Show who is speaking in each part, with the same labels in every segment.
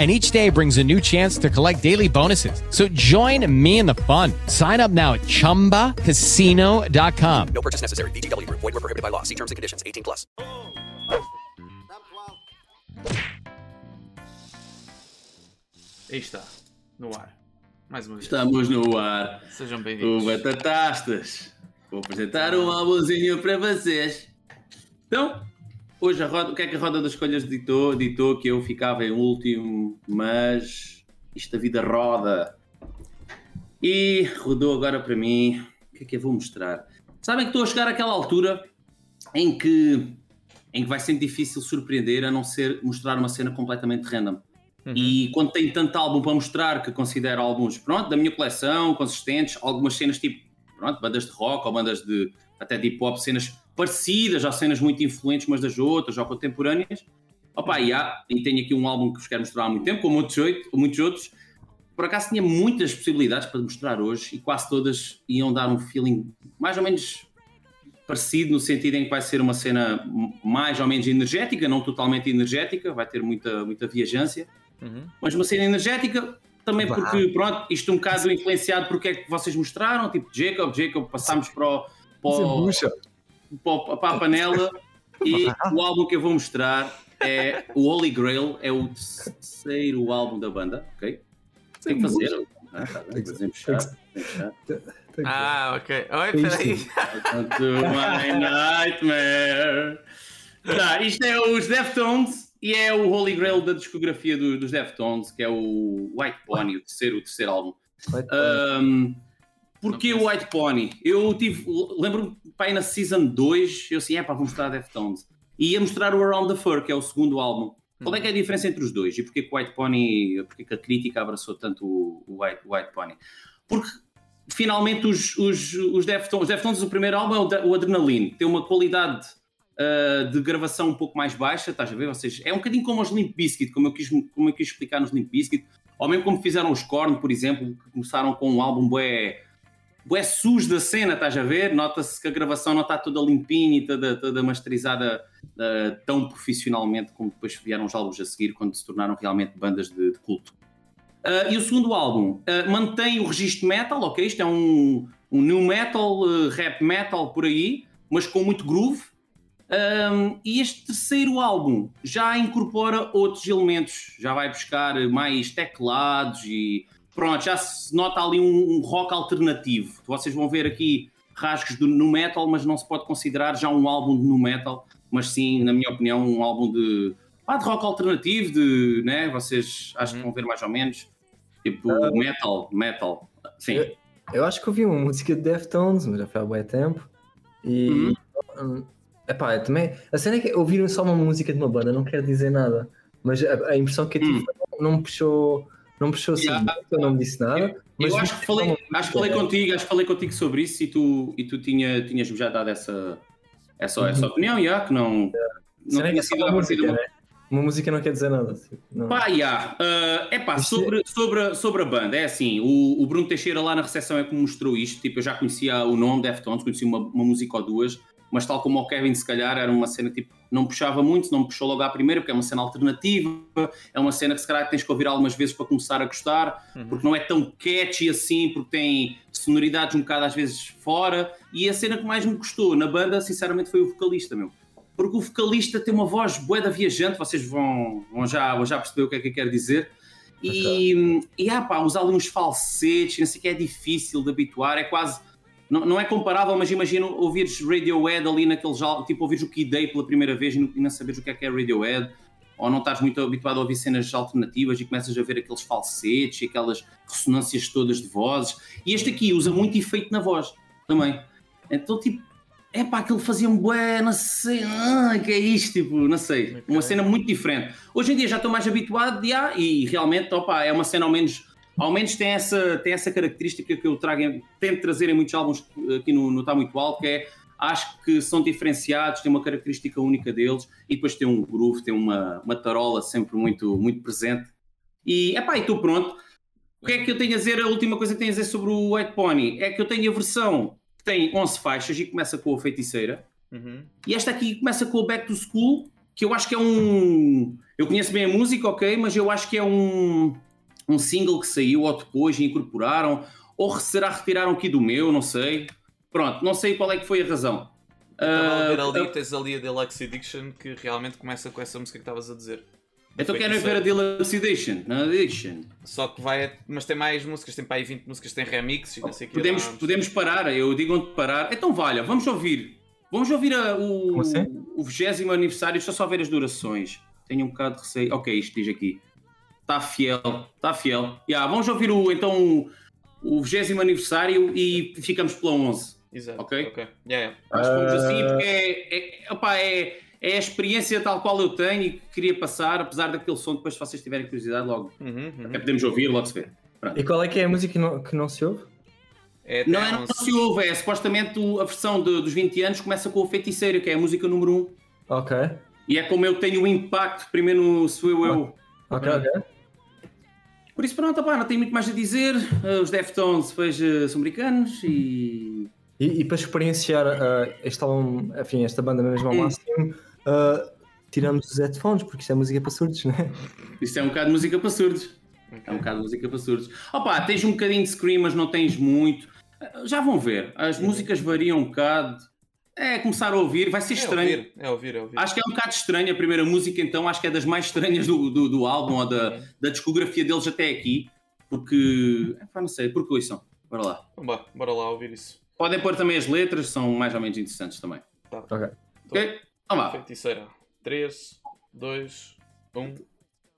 Speaker 1: And each day brings a new chance to collect daily bonuses. So join me in the fun. Sign up now at chumbacasino.com.
Speaker 2: No purchase necessary. VGW Group. Void were prohibited by law. See terms and conditions. 18 plus.
Speaker 3: Aí está, no ar. Mais uma vez.
Speaker 4: Estamos no ar.
Speaker 3: Sejam
Speaker 4: O
Speaker 3: bem-vindos.
Speaker 4: Batatastas. Vou apresentar um álbumzinho para vocês. Então, hoje a roda, o que é que a Roda das Escolhas ditou? Ditou que eu ficava em último, mas isto a vida roda. E rodou agora para mim. O que é que eu vou mostrar? Sabem que estou a chegar àquela altura em que, em que vai ser difícil surpreender a não ser mostrar uma cena completamente random. E quando tenho tanto álbum para mostrar que considero alguns, pronto, da minha coleção, consistentes, algumas cenas tipo, pronto, bandas de rock ou bandas de até de hip hop, cenas parecidas, ou cenas muito influentes umas das outras, ou contemporâneas. Opa, e, há, e tenho aqui um álbum que vos quero mostrar há muito tempo, com muitos, oito- muitos outros. Por acaso tinha muitas possibilidades para mostrar hoje e quase todas iam dar um feeling mais ou menos parecido no sentido em que vai ser uma cena mais ou menos energética, não totalmente energética, vai ter muita, muita viajância, mas uma cena energética também porque, pronto, isto um bocado influenciado por que é que vocês mostraram, tipo Jacob, Jacob, passámos para, o, para, o-
Speaker 5: Desembucha.
Speaker 4: Para, a panela e o álbum que eu vou mostrar é o Holy Grail, é o terceiro álbum da banda, ok? Tem que fazer. Ah, tá
Speaker 5: Tem que-
Speaker 4: que-
Speaker 3: Ah, ok. Oi, peraí.
Speaker 4: to my nightmare. Tá, isto é os Deftones e é o Holy Grail da discografia do- dos Deftones, que é o White Pony, o terceiro, o terceiro álbum. Um, Porquê o White Pony? Eu tive, lembro-me, pai, na Season 2, eu assim, é pá, vou mostrar Deftones. E ia mostrar o Around the Fur, que é o segundo álbum. Qual é que é a diferença entre os dois? E porquê que o White Pony, porquê que a crítica abraçou tanto o, White, o White Pony? Porque finalmente os, os, os Deftones, os Deftones, o primeiro álbum é o, Adrenaline, tem uma qualidade uh, de gravação um pouco mais baixa, estás a ver? Ou seja, é um bocadinho como os Limp Bizkit, como eu quis, como eu quis explicar nos Limp Bizkit, ou mesmo como fizeram os Korn, por exemplo, que começaram com um álbum bué, bué sujo da cena, estás a ver? Nota-se que a gravação não está toda limpinha e toda, toda masterizada uh, tão profissionalmente como depois vieram os álbuns a seguir, quando se tornaram realmente bandas de, de culto. Uh, e o segundo álbum uh, mantém o registro metal, ok? Isto é um, um new metal, rap metal por aí, mas com muito groove. Um, e este terceiro álbum já incorpora outros elementos, já vai buscar mais teclados e pronto, já se nota ali um, um rock alternativo. Vocês vão ver aqui rasgos do nu metal, mas não se pode considerar já um álbum de nu metal, mas sim, na minha opinião, um álbum de, ah, de rock alternativo, de, né? Vocês acho que vão ver mais ou menos, tipo metal, metal, sim.
Speaker 5: Eu- Eu acho que ouvi uma música de Deftones, mas já foi há bué tempo. E.
Speaker 4: Uhum.
Speaker 5: hum, epá, eu também. A cena é que ouvir só uma música de uma banda não quer dizer nada. Mas a, a impressão que eu tive
Speaker 4: Hum.
Speaker 5: foi, não me puxou. Não puxou assim,
Speaker 4: Yeah.
Speaker 5: eu não me disse nada.
Speaker 4: Eu acho que falei, acho que falei contigo, acho que falei contigo sobre isso e tu, e tu tinha, tinhas-me já dado essa, essa, essa opinião, já, que não, não
Speaker 5: é que
Speaker 4: tinha
Speaker 5: é
Speaker 4: sido
Speaker 5: uma
Speaker 4: a partir de uma
Speaker 5: né? Uma música não quer dizer nada. assim, não.
Speaker 4: Pá, yeah. é pá,
Speaker 5: Isto
Speaker 4: sobre, sobre, a- sobre a banda, é assim, o, o Bruno Teixeira lá na recepção é que me mostrou isto, tipo, eu já conhecia o nome Deftones, conhecia uma, uma música ou duas, mas tal como o Kevin, se calhar, era uma cena tipo, não puxava muito, não puxou logo à primeira, porque é uma cena alternativa, é uma cena que se calhar tens que ouvir algumas vezes para começar a gostar, porque não é tão catchy assim, porque tem sonoridades um bocado às vezes fora, e a cena que mais me gostou na banda, sinceramente, foi o vocalista, meu porque o vocalista tem uma voz boeda viajante, vocês vão, vão, já, vão já perceber o que é que eu quero dizer. E, e ah, pá, usar ali uns falsetes, não sei o que, é difícil de habituar, é quase. Não, não é comparável, mas imagino ouvires Radiohead ali naqueles tipo ouvires o Kid Day pela primeira vez e não, e não saberes o que é que é Radiohead, ou não estás muito habituado a ouvir cenas alternativas e começas a ver aqueles falsetes e aquelas ressonâncias todas de vozes. E este aqui usa muito efeito na voz também. Então, tipo, é pá, aquilo fazia-me bué, não sei, ah, que é isto, tipo, não sei.
Speaker 3: Ok.
Speaker 4: Uma cena muito diferente. Hoje em dia já estou mais habituado já, e realmente, opa, é uma cena ao menos, ao menos tem essa, tem essa característica que eu trago, em- tento trazer em muitos álbuns aqui no, no Tá Muito Alto, que é, acho que são diferenciados, têm uma característica única deles, e depois tem um groove, tem uma, uma tarola sempre muito, muito presente. E, epá, e estou pronto. O que é que eu tenho a dizer? A última coisa que tenho a dizer sobre o White Pony é que eu tenho a versão que tem 11 faixas e começa com a feiticeira.
Speaker 3: Uhum.
Speaker 4: E esta aqui começa com o Back to School, que eu acho que é um. Eu conheço bem a música, ok, mas eu acho que é um, um single que saiu ou depois e incorporaram, ou será retiraram aqui do meu, não sei. Pronto, não sei qual é que foi a razão.
Speaker 6: Estava a ver
Speaker 4: Ah,
Speaker 6: ali,
Speaker 4: ah,
Speaker 6: tens ali a Deluxe Edition que realmente começa com essa música que estavas a dizer.
Speaker 4: então querem ver a Deluxe Edition? Na Edition.
Speaker 6: Só que vai. Mas tem mais músicas, tem para aí 20 músicas, tem remixes e não sei o que.
Speaker 4: Podemos,
Speaker 6: lá.
Speaker 4: podemos parar, eu digo onde parar. Então, valha, vamos ouvir. Vamos ouvir a- o,
Speaker 5: assim?
Speaker 4: o 20 aniversário. Deixa só ver as durações. Tenho um bocado de receio. Ok, isto diz aqui. Está fiel, está fiel. Yeah, vamos ouvir o, então o 20 aniversário e ficamos pela 11.
Speaker 6: Exato.
Speaker 4: Ok.
Speaker 6: Ok. Yeah, yeah.
Speaker 4: Acho que vamos assim,
Speaker 5: Ah.
Speaker 4: porque é, é, opá, é, é a experiência tal qual eu tenho e que queria passar, apesar daquele som, depois se vocês tiverem curiosidade, logo
Speaker 6: Uhum, uhum.
Speaker 4: até podemos ouvir, logo se vê.
Speaker 5: E qual é que é a música que não, que não se ouve?
Speaker 6: É
Speaker 4: Não, é, não
Speaker 6: 11.
Speaker 4: se ouve, é supostamente a versão de- dos 20 anos começa com o Feiticeiro, que é a música número 1.
Speaker 5: Ok.
Speaker 4: E é como eu tenho o impacto, primeiro no Sou Eu Eu.
Speaker 5: Ok, ok.
Speaker 4: Por isso, pronto, opá, não tenho muito mais a dizer. Uh, Os Deftones, depois uh, são americanos e.
Speaker 5: E, e para experienciar ah, este álbum, enfim, esta banda mesmo ao
Speaker 4: Hum.
Speaker 5: máximo, ah, tiramos os headphones, porque isto é música para surdos, né?
Speaker 4: Isso é um bocado de música para surdos. É um bocado de música para surdos. Opá, tens um bocadinho de scream, mas não tens muito. Uh, Já vão ver. As músicas variam um bocado. É começar a ouvir, vai ser
Speaker 6: É
Speaker 4: estranho.
Speaker 6: ouvir, é ouvir, é ouvir.
Speaker 4: Acho que é um bocado estranho a primeira música, então acho que é das mais estranhas do, do, do álbum ou da, da discografia deles até aqui, porque. Não sei, porque ouçam. Bora lá.
Speaker 6: Bora, bora lá ouvir isso.
Speaker 4: Podem pôr também as letras, são mais ou menos interessantes também.
Speaker 5: Ok.
Speaker 4: Ok? Então vá.
Speaker 6: Feiticeira. 3, 2, 1.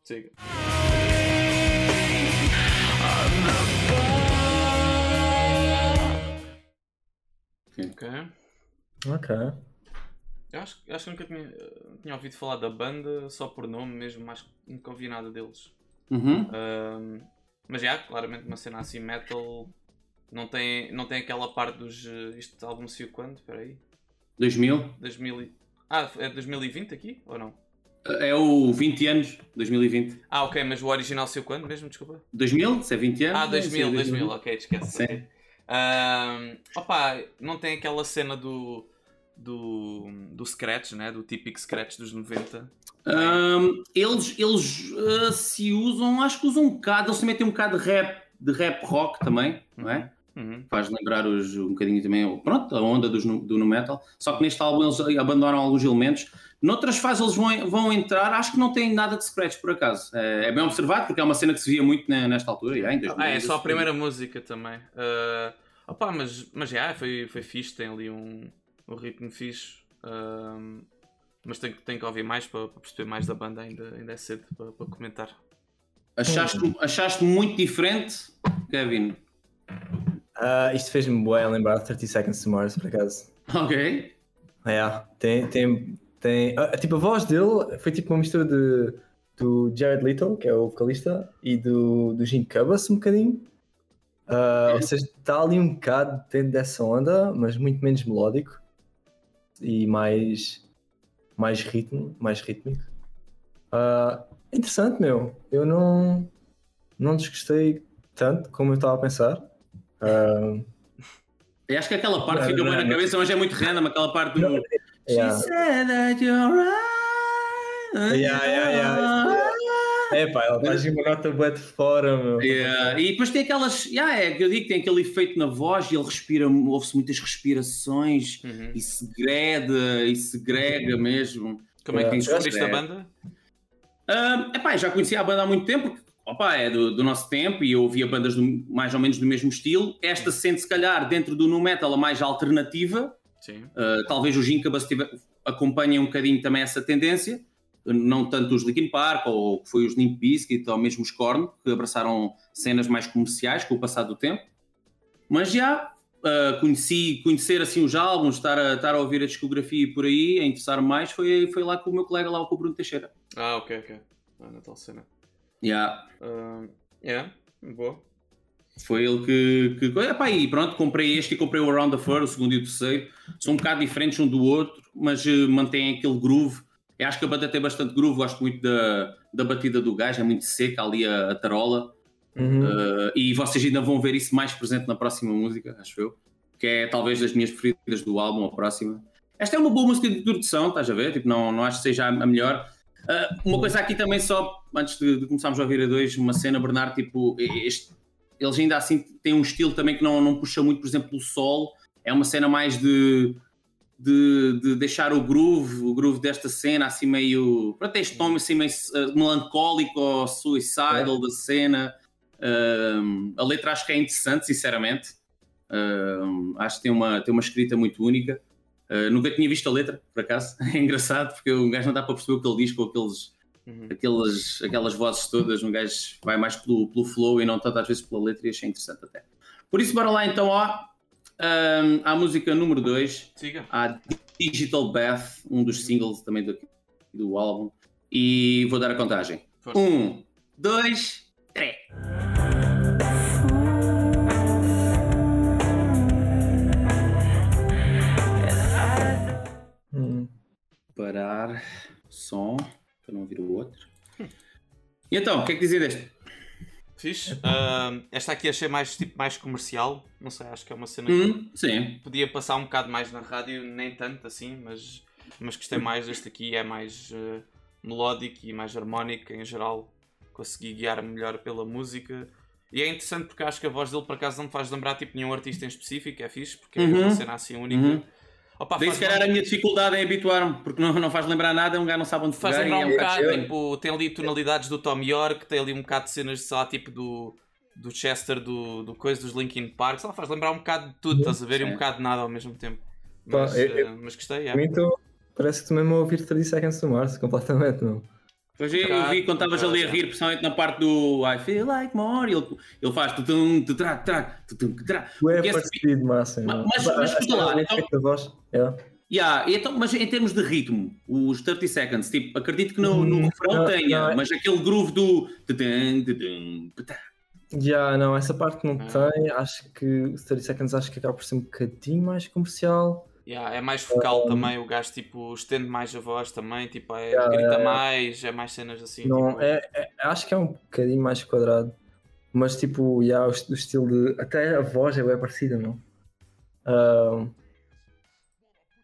Speaker 6: Siga. Ok.
Speaker 5: Ok.
Speaker 6: Eu acho, eu acho que nunca tinha, tinha ouvido falar da banda só por nome mesmo, mas nunca ouvi nada deles.
Speaker 4: Uhum.
Speaker 6: Ahm, mas já, claramente uma cena assim metal não tem, não tem aquela parte dos. eh, Este álbum saiu quando? Espera aí.
Speaker 4: 2000.
Speaker 6: 2000 e- Ah, é 2020 aqui? Ou não?
Speaker 4: É o 20 anos, 2020.
Speaker 6: Ah, ok, mas o original saiu quando mesmo? Desculpa.
Speaker 4: 2000? Se é 20 anos?
Speaker 6: Ah, 2000,
Speaker 4: sim,
Speaker 6: 2000, ok, esquece.
Speaker 4: Sim.
Speaker 6: Ahm, opa, não tem aquela cena do. Do. do scratch, né? Do típico scratch dos 90.
Speaker 4: Ahm, eles eles ah, se usam, acho que usam um bocado, eles também têm um bocado de rap, de rap rock também, não é?
Speaker 6: Uhum.
Speaker 4: Faz lembrar os, um bocadinho também, pronto, a onda dos, do nu metal. Só que neste álbum eles abandonam alguns elementos. Noutras fases eles vão, vão entrar, acho que não tem nada de scratch por acaso. É, é bem observado, porque é uma cena que se via muito ne- nesta altura. já, em 2000,
Speaker 6: Ah, é só a primeira música também. Ah, opa, mas, mas já, foi, foi fixe, tem ali um, um ritmo fixe. Ahm, mas tenho, que- tenho que ouvir mais para, para perceber mais da banda, ainda, ainda é cedo para, para comentar.
Speaker 4: Achaste, achaste muito diferente, Kevin?
Speaker 5: Ah, isto fez-me bem lembrar 30 Seconds to Mars, por acaso.
Speaker 4: Ok.
Speaker 5: É, tem, tem, tem. ah, tipo, a voz dele foi tipo uma mistura de, do Jared Leto, que é o vocalista, e do, do Jim Cubas, um bocadinho. Ah, Ou seja, está ali um bocado dentro dessa onda, mas muito menos melódico e mais, mais ritmo, mais rítmico. Ah, interessante, meu. Eu não, não desgostei tanto como eu estava a pensar. Ah,
Speaker 4: Eu acho que aquela parte fica bem na cabeça, mas é muito random, aquela parte do.
Speaker 5: yeah.
Speaker 4: She said that you're right.
Speaker 5: Yeah, yeah, yeah. É pá, ela faz uma nota bué de fora, meu.
Speaker 4: Yeah, E depois tem aquelas. Yeah, é que eu digo que tem aquele efeito na voz e ele respira, ouve-se muitas respirações
Speaker 6: Uhum.
Speaker 4: e segreda e segrega mesmo.
Speaker 6: Como é que descobriste a
Speaker 4: É.
Speaker 6: banda?
Speaker 4: Ah, epá, já conhecia a banda há muito tempo, porque opa, é do, do nosso tempo e eu ouvia bandas do- mais ou menos do mesmo estilo. Esta sente, se calhar, dentro do nu metal a mais alternativa.
Speaker 6: Sim.
Speaker 4: Uh, talvez os Incubus acompanhem um bocadinho também essa tendência. Não tanto os Linkin Park, ou que foi os Limp Bizkit, ou mesmo os Korn, que abraçaram cenas mais comerciais com o passar do tempo. Mas já uh, conheci, conhecer assim os álbuns, estar a, estar a ouvir a discografia e por aí, a interessar mais, foi, foi lá com o meu colega, lá com o Bruno Teixeira.
Speaker 6: Ah, ok, ok. Ah, na tal cena.
Speaker 4: Yeah.
Speaker 6: Ah, yeah, boa.
Speaker 4: Foi ele que. que... Epá, e pronto, comprei este e comprei o Around the Fur, o segundo e o terceiro. São um bocado diferentes um do outro, mas eh, mantêm aquele groove. Eu acho que a banda tem bastante groove, gosto muito da, da batida do gajo, é muito seca ali a, a tarola.
Speaker 5: Uhum.
Speaker 4: Uh, e vocês ainda vão ver isso mais presente na próxima música, acho eu. Que é talvez das minhas preferidas do álbum, a próxima. Esta é uma boa música de introdução, estás a ver? Tipo, não, não acho que seja a melhor. Uh, uma coisa aqui também, só antes de, de começarmos a ouvir a dois, uma cena, Bernardo, tipo, este- eles ainda assim têm um estilo também que não, não puxa muito, por exemplo, o sol. É uma cena mais de, de, de deixar o groove, o groove desta cena, assim meio. Pronto, este tom assim meio uh, melancólico ou suicidal da cena. Um, a letra acho que é interessante, sinceramente. Um, acho que tem uma, tem uma escrita muito única. Uh, nunca tinha visto a letra, por acaso. É engraçado porque o gajo não dá para perceber o que ele diz com aqueles,
Speaker 6: Uhum.
Speaker 4: aquelas, aquelas vozes todas. Um gajo vai mais pelo, pelo flow e não tanto às vezes pela letra e achei interessante até. Por isso, bora lá então ó, um, à música número 2,
Speaker 6: Siga.
Speaker 4: à Digital Bath, um dos singles também do, do álbum. E vou dar a contagem.
Speaker 6: Força.
Speaker 4: Um, dois, três. Parar som para não ouvir o outro. E então, o que é que dizia deste?
Speaker 6: Fixe. Ah, esta aqui achei mais, tipo, mais comercial. Não sei, acho que é uma cena que
Speaker 4: Hum, sim.
Speaker 6: podia passar um bocado mais na rádio, nem tanto assim, mas, mas gostei mais deste aqui. É mais eh, melódico e mais harmónico em geral. Consegui guiar melhor pela música. E é interessante porque acho que a voz dele por acaso não me faz lembrar tipo, nenhum artista em específico, é fixe, porque é
Speaker 4: Uhum.
Speaker 6: uma cena assim única.
Speaker 4: Uhum.
Speaker 6: Opa,
Speaker 4: Daí
Speaker 6: faz
Speaker 4: se calhar a minha dificuldade em habituar-me, porque não, não faz lembrar nada, um gajo não sabe onde
Speaker 6: Faz
Speaker 4: pegar e
Speaker 6: lembrar
Speaker 4: é
Speaker 6: um
Speaker 4: um bocado
Speaker 6: bocado,
Speaker 4: estranho.
Speaker 6: tipo, tem ali tonalidades do Tom York, tem ali um bocado de cenas, sei lá, tipo do, do Chester, do, do coisa dos Linkin Park, sei lá, faz lembrar um bocado de tudo, estás a ver? E um bocado de nada ao mesmo tempo.
Speaker 5: Pá,
Speaker 6: Mas,
Speaker 5: eu- eu-
Speaker 6: eh, mas gostei, é.
Speaker 5: então, parece que tu mesmo a ouvir 30 Seconds to Mars, completamente, não?
Speaker 4: Pois eu vi quando estavas ali a rir, principalmente na parte do I feel like more, ele, ele faz tutum, tutra, tra, tutum, tra.
Speaker 5: Tu é parecido, massa.
Speaker 4: Mas- mas- escuta lá,
Speaker 5: é
Speaker 4: então-
Speaker 5: é.
Speaker 4: Yeah, então, mas em termos de ritmo, os 30 seconds, tipo, acredito que no, no
Speaker 5: Hum,
Speaker 4: refrão
Speaker 5: não,
Speaker 4: tenha,
Speaker 5: é-
Speaker 4: mas aquele groove do tutum, tutum, putá.
Speaker 5: Já, não, essa parte não
Speaker 6: Ah.
Speaker 5: tem. Acho que o 30 Seconds acho que acaba por ser um bocadinho mais comercial.
Speaker 6: Yeah, é mais focal também, o gajo tipo estende mais a voz também, tipo, é,
Speaker 5: Yeah,
Speaker 6: grita
Speaker 5: yeah, yeah.
Speaker 6: mais, é mais cenas assim.
Speaker 5: Não,
Speaker 6: tipo,
Speaker 5: é, é- acho que é um bocadinho mais quadrado. Mas tipo, já, o, o estilo de. Até a voz é bem parecida, não? Ah,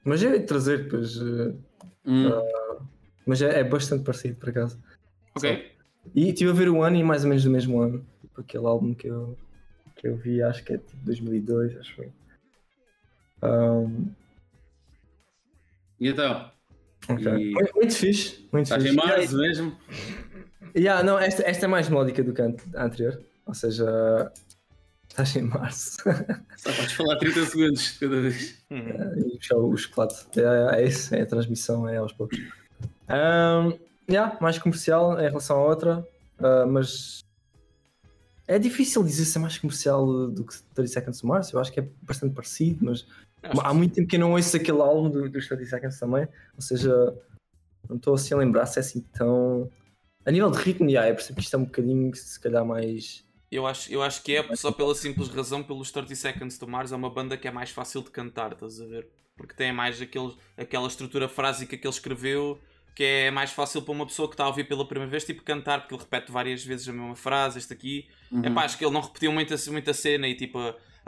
Speaker 5: mas eu ia trazer depois. eh,
Speaker 4: Hum,
Speaker 5: mas é, é bastante parecido por acaso.
Speaker 4: ok.
Speaker 5: E estive a ver o ano e mais ou menos do mesmo ano. Tipo, aquele álbum que eu, que eu vi, acho que é tipo 2002, acho que foi. Um,
Speaker 4: E então?
Speaker 5: ok.
Speaker 4: E-
Speaker 5: Muito, fixe. Muito
Speaker 4: Estás
Speaker 5: fixe.
Speaker 4: em março mesmo?
Speaker 5: Yeah, não, esta, esta é mais melódica do que a ante- a anterior. Ou seja, estás em março.
Speaker 4: Só podes falar 30 segundos de cada vez.
Speaker 5: e puxar o chocolate. É, é isso, é a transmissão, é aos poucos. Um, yeah, mais comercial em relação à outra, uh, mas é difícil dizer se é mais comercial do que 30 Seconds to Mars. Eu acho que é bastante parecido, mas há muito tempo que eu não ouço aquele álbum do- dos 30 Seconds também. Ou seja, não estou assim a lembrar se é assim tão. A nível de ritmo, yeah, eu percebo que isto é um bocadinho, se calhar, mais.
Speaker 6: Eu acho, eu acho que é só pela simples razão, pelos 30 Seconds to Mars, é uma banda que é mais fácil de cantar, estás a ver? Porque tem mais aquele, aquela estrutura frásica que ele escreveu, que é mais fácil para uma pessoa que está a ouvir pela primeira vez, tipo, cantar, porque ele repete várias vezes a mesma frase, este aqui.
Speaker 4: Uhum.
Speaker 6: É pá, acho que ele não repetiu muita, muita cena e tipo,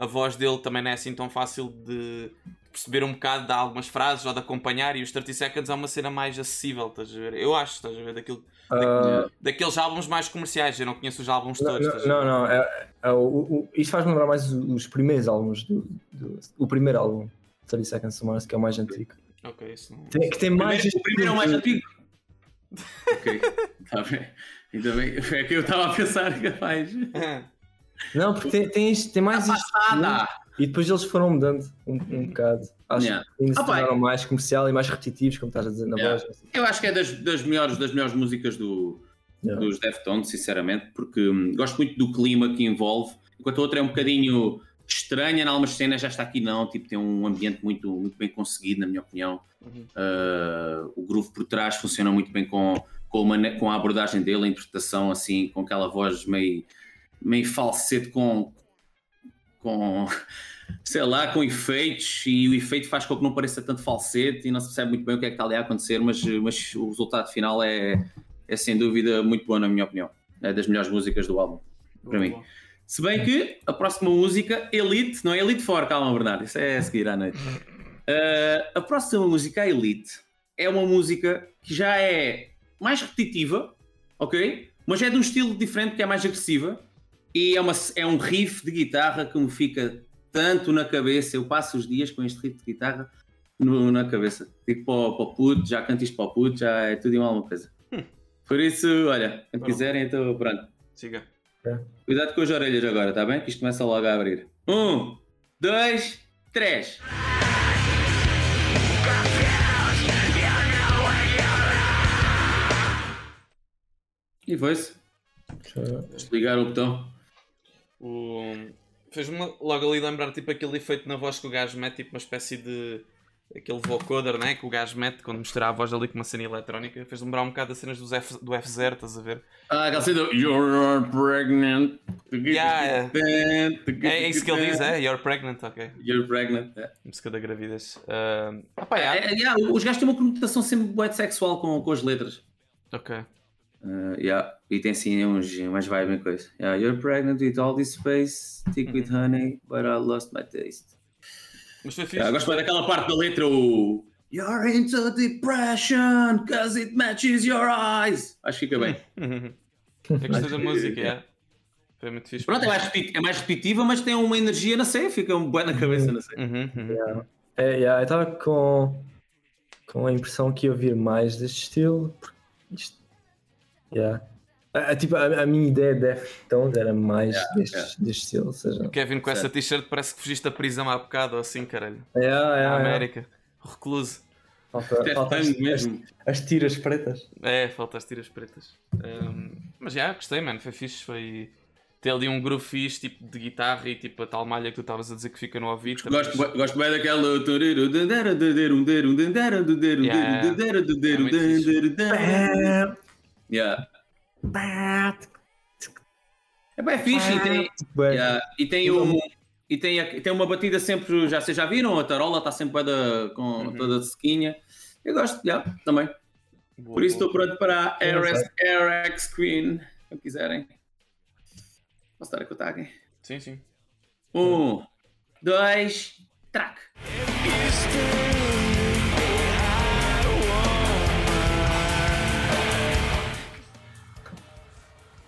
Speaker 6: a, voz dele também não é assim tão fácil de perceber um bocado de algumas frases ou de acompanhar e os 30 Seconds é uma cena mais acessível, estás a ver? Eu acho, estás a ver? Daquilo,
Speaker 5: Uh,
Speaker 6: daqueles álbuns mais comerciais, eu não conheço os álbuns
Speaker 5: Não,
Speaker 6: todos.
Speaker 5: não,
Speaker 6: estás a ver?
Speaker 5: não, não, é, é o, o- isto faz-me lembrar mais os, os primeiros álbuns do, do- o primeiro álbum 30 Seconds to Mars, que é o mais antigo.
Speaker 6: Ok, isso não.
Speaker 5: Tem- que tem
Speaker 4: O
Speaker 5: mais
Speaker 4: primeiro, o primeiro é o mais antigo. ok, está bem. Ainda bem, é que eu estava a pensar, capaz.
Speaker 5: Não, porque tem, tem, isto- tem mais isto.
Speaker 4: Passada!
Speaker 5: E depois eles foram mudando um, um bocado. Acho
Speaker 4: Yeah.
Speaker 5: que ainda se
Speaker 4: Ah,
Speaker 5: tornaram mais comercial e mais repetitivos, como estás a dizer na
Speaker 4: Yeah.
Speaker 5: voz. assim.
Speaker 4: Eu acho que é das, das, melhores, das melhores músicas do,
Speaker 5: Yeah.
Speaker 4: dos Deftones, sinceramente, porque hum, gosto muito do clima que envolve, enquanto a outra é um bocadinho estranha em algumas cenas, já está aqui não, tipo, tem um ambiente muito, muito bem conseguido, na minha opinião.
Speaker 6: Uhum.
Speaker 4: Uh, o groove por trás funciona muito bem com, com, a mane- com a abordagem dele, a interpretação, assim, com aquela voz meio, meio falsete com, com, sei lá, com efeitos, e o efeito faz com que não pareça tanto falsete e não se percebe muito bem o que é que está ali a acontecer, mas, mas o resultado final é, é sem dúvida muito bom, na minha opinião. É das melhores músicas do álbum, para mim. Se bem que a próxima música, Elite, não é Elite For, calma, Bernardo, isso é a seguir à noite. Uh, a próxima música, a Elite, é uma música que já é mais repetitiva, ok? Mas é de um estilo diferente, que é mais agressiva. E é, uma, é um riff de guitarra que me fica tanto na cabeça. Eu passo os dias com este riff de guitarra no- na cabeça. Digo para o, para o puto, já canto isto para o puto, já é tudo em alguma coisa. Por isso, olha, quando
Speaker 6: Bom.
Speaker 4: quiserem, então pronto.
Speaker 6: Siga.
Speaker 4: Cuidado com as orelhas agora, tá bem? Que isto começa logo a abrir. Um, dois, três. E foi-se. Desligar o botão.
Speaker 6: O... Fez-me logo ali lembrar tipo aquele efeito na voz que o gajo mete, tipo uma espécie de. aquele vocoder, né? Que o gajo mete quando mistura a voz ali com uma cena eletrónica. Fez lembrar um bocado das cenas dos F... do F0, estás a ver?
Speaker 4: Ah, aquela cena do You're pregnant.
Speaker 6: Yeah, É isso que ele diz, é? You're pregnant, ok.
Speaker 4: You're pregnant. é.
Speaker 6: Música da gravidez. Ah, ah, pá.
Speaker 4: É, é, yeah, os gajos têm uma conotação sempre bué sexual com, com as letras.
Speaker 6: Ok.
Speaker 4: Uh, yeah. E tem assim uns, umas vibes e coisa. Yeah, you're pregnant with all this space, thick with honey, but I lost my taste.
Speaker 6: Mas foi fixe.
Speaker 4: Yeah, gosto mais daquela parte da letra, o You're into depression, cause it matches your eyes. Acho que fica bem.
Speaker 6: Eu gostei da música, yeah. Foi muito fixe.
Speaker 4: Pronto, é mais, é mais repetitiva, mas tem uma energia, não sei, fica um bem na cabeça, não sei.
Speaker 6: Uhum, uhum.
Speaker 5: É, yeah, eu estava com, com a impressão que ia ouvir mais deste estilo. porque Isto, yeah. a, a- tipo, a, a minha ideia de Deftones era mais deste, deste estilo. Seja,
Speaker 6: Kevin com essa
Speaker 4: Certo.
Speaker 6: t-shirt parece que fugiste da prisão há bocado ou assim, caralho.
Speaker 5: yeah,
Speaker 6: Na
Speaker 5: yeah, yeah.
Speaker 6: América. Recluso.
Speaker 5: Falta, falta as,
Speaker 4: mesmo.
Speaker 5: as, as tiras pretas.
Speaker 6: É, falta as tiras pretas. Ahm, mas já, gostei, mano. Foi fixe. Foi ter ali um groove fixe, tipo de guitarra e tipo a tal malha que tu estavas a dizer que fica no ouvido.
Speaker 4: Gosto, gosto bem daquela. Yeah. É bem fixe e tem, yeah, e tem um. E tem, tem uma batida sempre, já vocês já viram? A tarola está sempre da, com toda sequinha. Eu gosto, yeah, também.
Speaker 6: Boa,
Speaker 4: Por isso estou pronto para a RS, RX Queen, se quiserem. Posso dar a contagem?
Speaker 6: Sim, sim.
Speaker 4: Um, dois, track.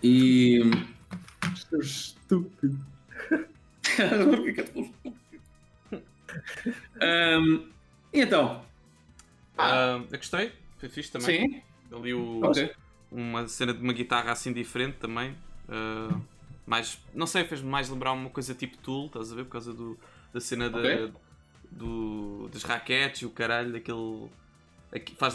Speaker 4: E.
Speaker 5: Estúpido.
Speaker 4: Ahm, e então?
Speaker 6: Ah, eu gostei. Foi fixe também.
Speaker 4: Sim,
Speaker 6: Ali o,
Speaker 4: ok.
Speaker 6: uma cena de uma guitarra assim diferente também. Ah, mais, não sei, fez-me mais lembrar uma coisa tipo Tool, estás a ver? Por causa do, da cena da-
Speaker 4: Ok.
Speaker 6: do, das raquetes e o caralho, daquele. aqui- faz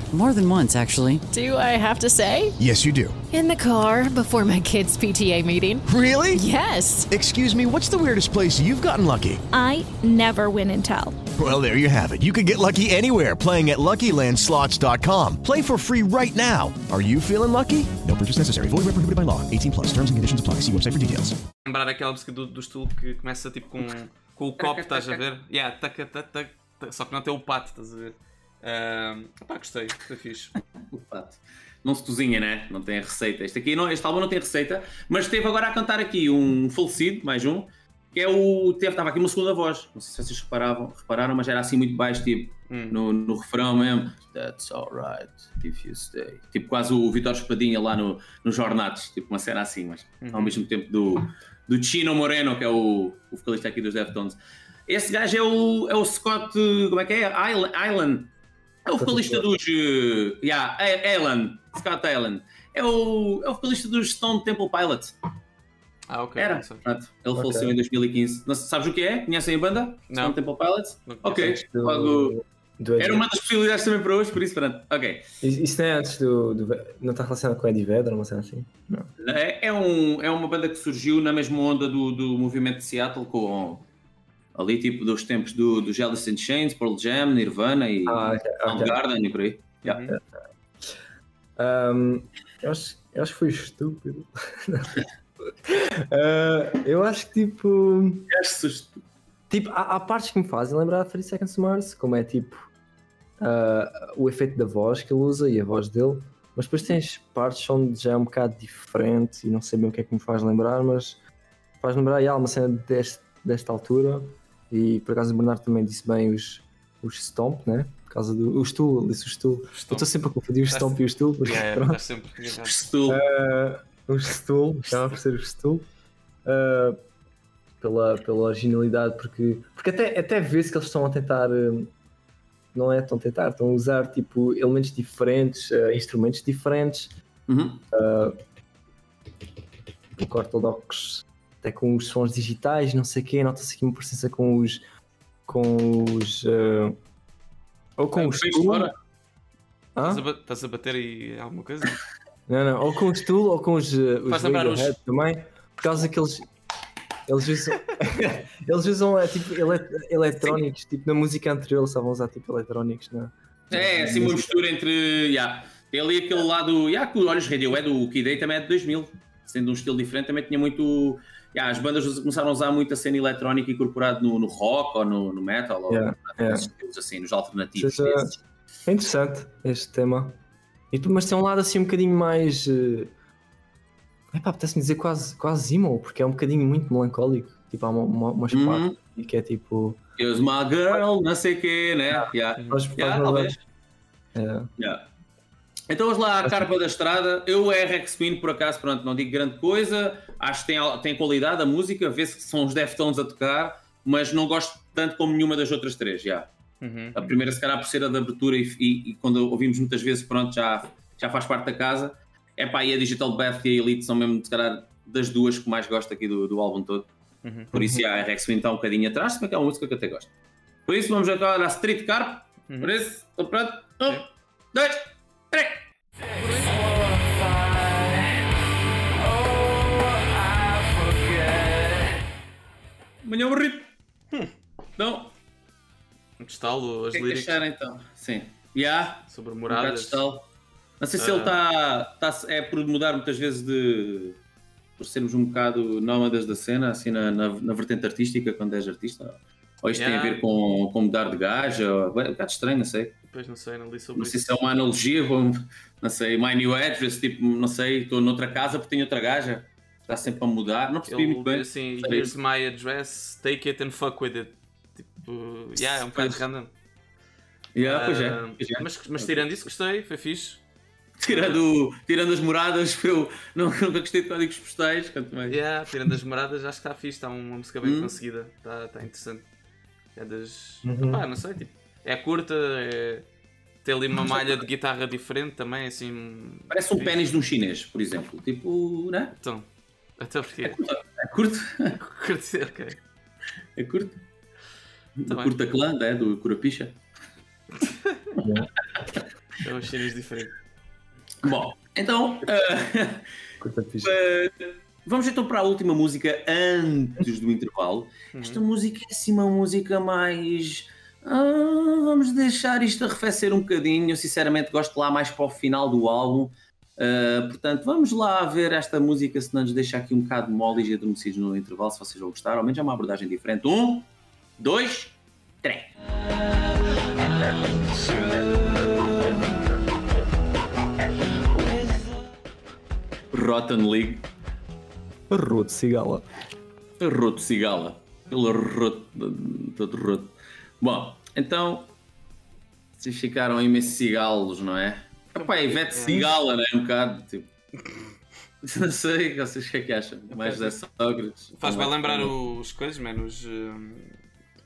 Speaker 7: More than once, actually.
Speaker 8: Do I have to say?
Speaker 9: Yes, you do.
Speaker 8: In the car before my kids' PTA meeting.
Speaker 9: Really?
Speaker 8: Yes.
Speaker 9: Excuse me, what's the weirdest place you've gotten lucky?
Speaker 10: I never win and tell.
Speaker 9: Well, there you have it. You can get lucky anywhere playing at LuckyLandSlots.com. Play for free right now. Are you feeling lucky? No purchase necessary. Void where prohibited by law. 18 plus. Terms and conditions apply. See website for details.
Speaker 6: lembrar aquela música do, do estilo que começa tipo com, com o copo, estás a ver? Yeah, taca, taca, taca, só que não tem o pato, estás a ver? Pá, gostei, foi fixe.
Speaker 4: Não se cozinha, né? Não tem receita. Este aqui, não, este álbum não tem receita, mas teve agora a cantar aqui um falecido, mais um, que é o. Teve, estava aqui uma segunda voz. Não sei se vocês reparavam, repararam, mas era assim muito baixo, tipo,
Speaker 6: Hum.
Speaker 4: no, no refrão mesmo. That's alright if you stay. Tipo, quase o Vitor Espadinha lá no, nos Jornados, tipo, uma cena assim, mas ao mesmo tempo do, do Chino Moreno, que é o, o vocalista aqui dos Deftones. Esse gajo é o, é o Scott. Como é que é? Island. Island. É o vocalista dos. Uh, yeah, Alan. Scott Alan. É o, é o vocalista dos Stone Temple Pilots.
Speaker 6: Ah, ok.
Speaker 4: Era. Pronto, ele
Speaker 5: Ok.
Speaker 4: faleceu em 2015. Não, sabes o que é? Conhecem a banda?
Speaker 6: Não.
Speaker 4: Stone Temple Pilots?
Speaker 6: Não
Speaker 4: Ok. Logo,
Speaker 5: Do Eddie
Speaker 4: era uma das possibilidades também para hoje, por isso, pronto. Ok.
Speaker 5: Isso isso não é antes do. do- não está relacionado com o Eddie Vedder, uma cena assim? Não.
Speaker 4: É, é, um, é uma banda que surgiu na mesma onda do, do movimento de Seattle, com ali tipo dos tempos do, do Alice in Chains, Pearl Jam, Nirvana e
Speaker 5: Ah, ok, ok.
Speaker 4: Soundgarden e por aí. Yeah.
Speaker 5: Um, eu, acho, eu acho que foi estúpido. Uh, eu acho que tipo. Tipo, há, há partes que me fazem lembrar de 30 Seconds to Mars, como é tipo uh, o efeito da voz que ele usa e a voz dele, mas depois tens partes onde já é um bocado diferente e não sei bem o que é que me faz lembrar, mas faz lembrar e há uma cena deste, desta altura e por acaso o Bernardo também disse bem os, os Stomp, né? Por causa do o Stool, ele disse o Stool. Eu estou sempre a confundir o Stomp e o Stool. porque
Speaker 6: Yeah,
Speaker 5: pronto.
Speaker 6: estás sempre.
Speaker 4: Stool.
Speaker 5: Uh, o Stool, acaba por ser o Stool. Uh, pela, pela originalidade, porque, porque até, até vê-se que eles estão a tentar. uh, Não é tão tentar, estão a usar tipo elementos diferentes, uh, instrumentos diferentes.
Speaker 4: Uhum.
Speaker 5: Uh, ortodoxos, até com os sons digitais, não sei o quê, nota-se aqui uma presença com os. com os. uh, ou com
Speaker 6: Ah,
Speaker 5: os
Speaker 6: fora. Estás a, estás a bater aí alguma coisa?
Speaker 5: Não, não, ou com o Stool ou com os, uh, os
Speaker 6: lembrar os-
Speaker 5: Radiohead também, por causa que eles, eles usam, eles usam é, tipo, ele- eletrónicos, tipo na música anterior eles estavam a usar tipo eletrónicos, não
Speaker 4: É, assim uma mistura entre. Yeah. Tem ali aquele lado. Yeah, que olhos Radiohead, o Kid Day também é de 2000. Sendo um estilo diferente, também tinha muito. Yeah, as bandas começaram a usar muito a cena eletrónica incorporada no, no rock ou no, no metal, ou
Speaker 5: Yeah, yeah.
Speaker 4: estilos assim, nos alternativos.
Speaker 5: Seja-. É interessante este tema. E, tu- mas tem um lado assim um bocadinho mais. Uh... Epá, apetece-me dizer quase, quase emo, porque é um bocadinho muito melancólico. Tipo, há uma, uma, umas
Speaker 4: Uhum.
Speaker 5: partes e que é tipo.
Speaker 4: Here's my girl, não sei o quê, né? Yeah.
Speaker 5: Faz- faz
Speaker 4: Yeah,
Speaker 5: lembrar-
Speaker 4: talvez.
Speaker 5: É.
Speaker 4: Yeah. Então vamos lá à carpa da estrada. Eu, a RX Spin, por acaso, pronto, não digo grande coisa. Acho que tem, tem qualidade a música, vê-se que são os Deftones a tocar, mas não gosto tanto como nenhuma das outras três, já.
Speaker 6: Uhum.
Speaker 4: A primeira, se calhar, por ser a de abertura e, e- e quando ouvimos muitas vezes, pronto, já, já faz parte da casa. É pá, e a Digital Bath e a Elite são mesmo, se calhar, das duas que mais gosto aqui do, do álbum todo.
Speaker 6: Uhum.
Speaker 4: Por isso, a RX Spin está um bocadinho atrás, mas é uma música que eu até gosto. Por isso, vamos agora à Street Carp. Por isso, pronto. Um, dois, Manhã aburrido. Então,
Speaker 6: Um estalo,
Speaker 4: o
Speaker 6: as
Speaker 4: que é que então? Sim. Já.
Speaker 6: sobre
Speaker 4: Um
Speaker 6: moradas.
Speaker 4: estalo. Não sei se ele está. Tá, é por mudar muitas vezes de. por sermos um bocado nómadas da cena, assim na, na, na vertente artística, quando és artista. Ou isto tem a
Speaker 6: Yeah.
Speaker 4: ver com, com mudar de gaja, ou, é um bocado estranho, não sei.
Speaker 6: Depois não sei, não li sobre
Speaker 4: Não sei
Speaker 6: isso.
Speaker 4: se é uma analogia, ou, não sei, my new address, tipo, não sei, estou noutra casa porque tenho outra gaja. Está sempre a mudar, não percebi muito
Speaker 6: Ele
Speaker 4: bem.
Speaker 6: diz assim,
Speaker 4: Sei.
Speaker 6: here's my address, take it and fuck with it. Tipo, yeah, é um bocado
Speaker 4: Pois.
Speaker 6: random.
Speaker 4: Yeah, pois é,
Speaker 6: Ah,
Speaker 4: pois é.
Speaker 6: Mas, mas tirando isso, gostei, foi fixe.
Speaker 4: Tirando, tirando as moradas, eu não, nunca gostei de códigos postais, quanto mais.
Speaker 6: Yeah, tirando as moradas, acho que está fixe, está uma música bem
Speaker 4: Hum.
Speaker 6: conseguida, está tá interessante. É das.
Speaker 5: Uhum.
Speaker 6: Pá, não sei, tipo, é curta, é... tem ali uma malha de guitarra diferente também, assim.
Speaker 4: Parece um
Speaker 6: fixe.
Speaker 4: pênis de um chinês, por exemplo. Tipo, né?
Speaker 6: Então, até porque.
Speaker 4: É curto.
Speaker 6: Curti, ok.
Speaker 4: É curto.
Speaker 6: Tá
Speaker 4: do curta clã, né? do Curapicha.
Speaker 6: É um chinês diferente.
Speaker 4: Bom, então. ah,
Speaker 5: Curta fixe.
Speaker 4: ah, vamos então para a última música antes do intervalo. Esta música é assim uma música mais. ah, vamos deixar isto arrefecer um bocadinho. Eu sinceramente gosto lá mais para o final do álbum. Ah, portanto, vamos lá ver esta música, se não nos deixa aqui um bocado moles e adormecidos no intervalo, se vocês vão gostar. Ao menos é uma abordagem diferente. Um, dois, três. Rotten League.
Speaker 5: Roto, cigala.
Speaker 4: Roto Cigala. Ele roto, todo roto. Bom, então. Vocês ficaram imensos cigalos, não é? Epá, Ivete Cigala, não é? Um bocado, tipo. Não sei, vocês o que é que acham? Mais da Sócrates?
Speaker 6: Faz-me lembrar os coisas, mano, os.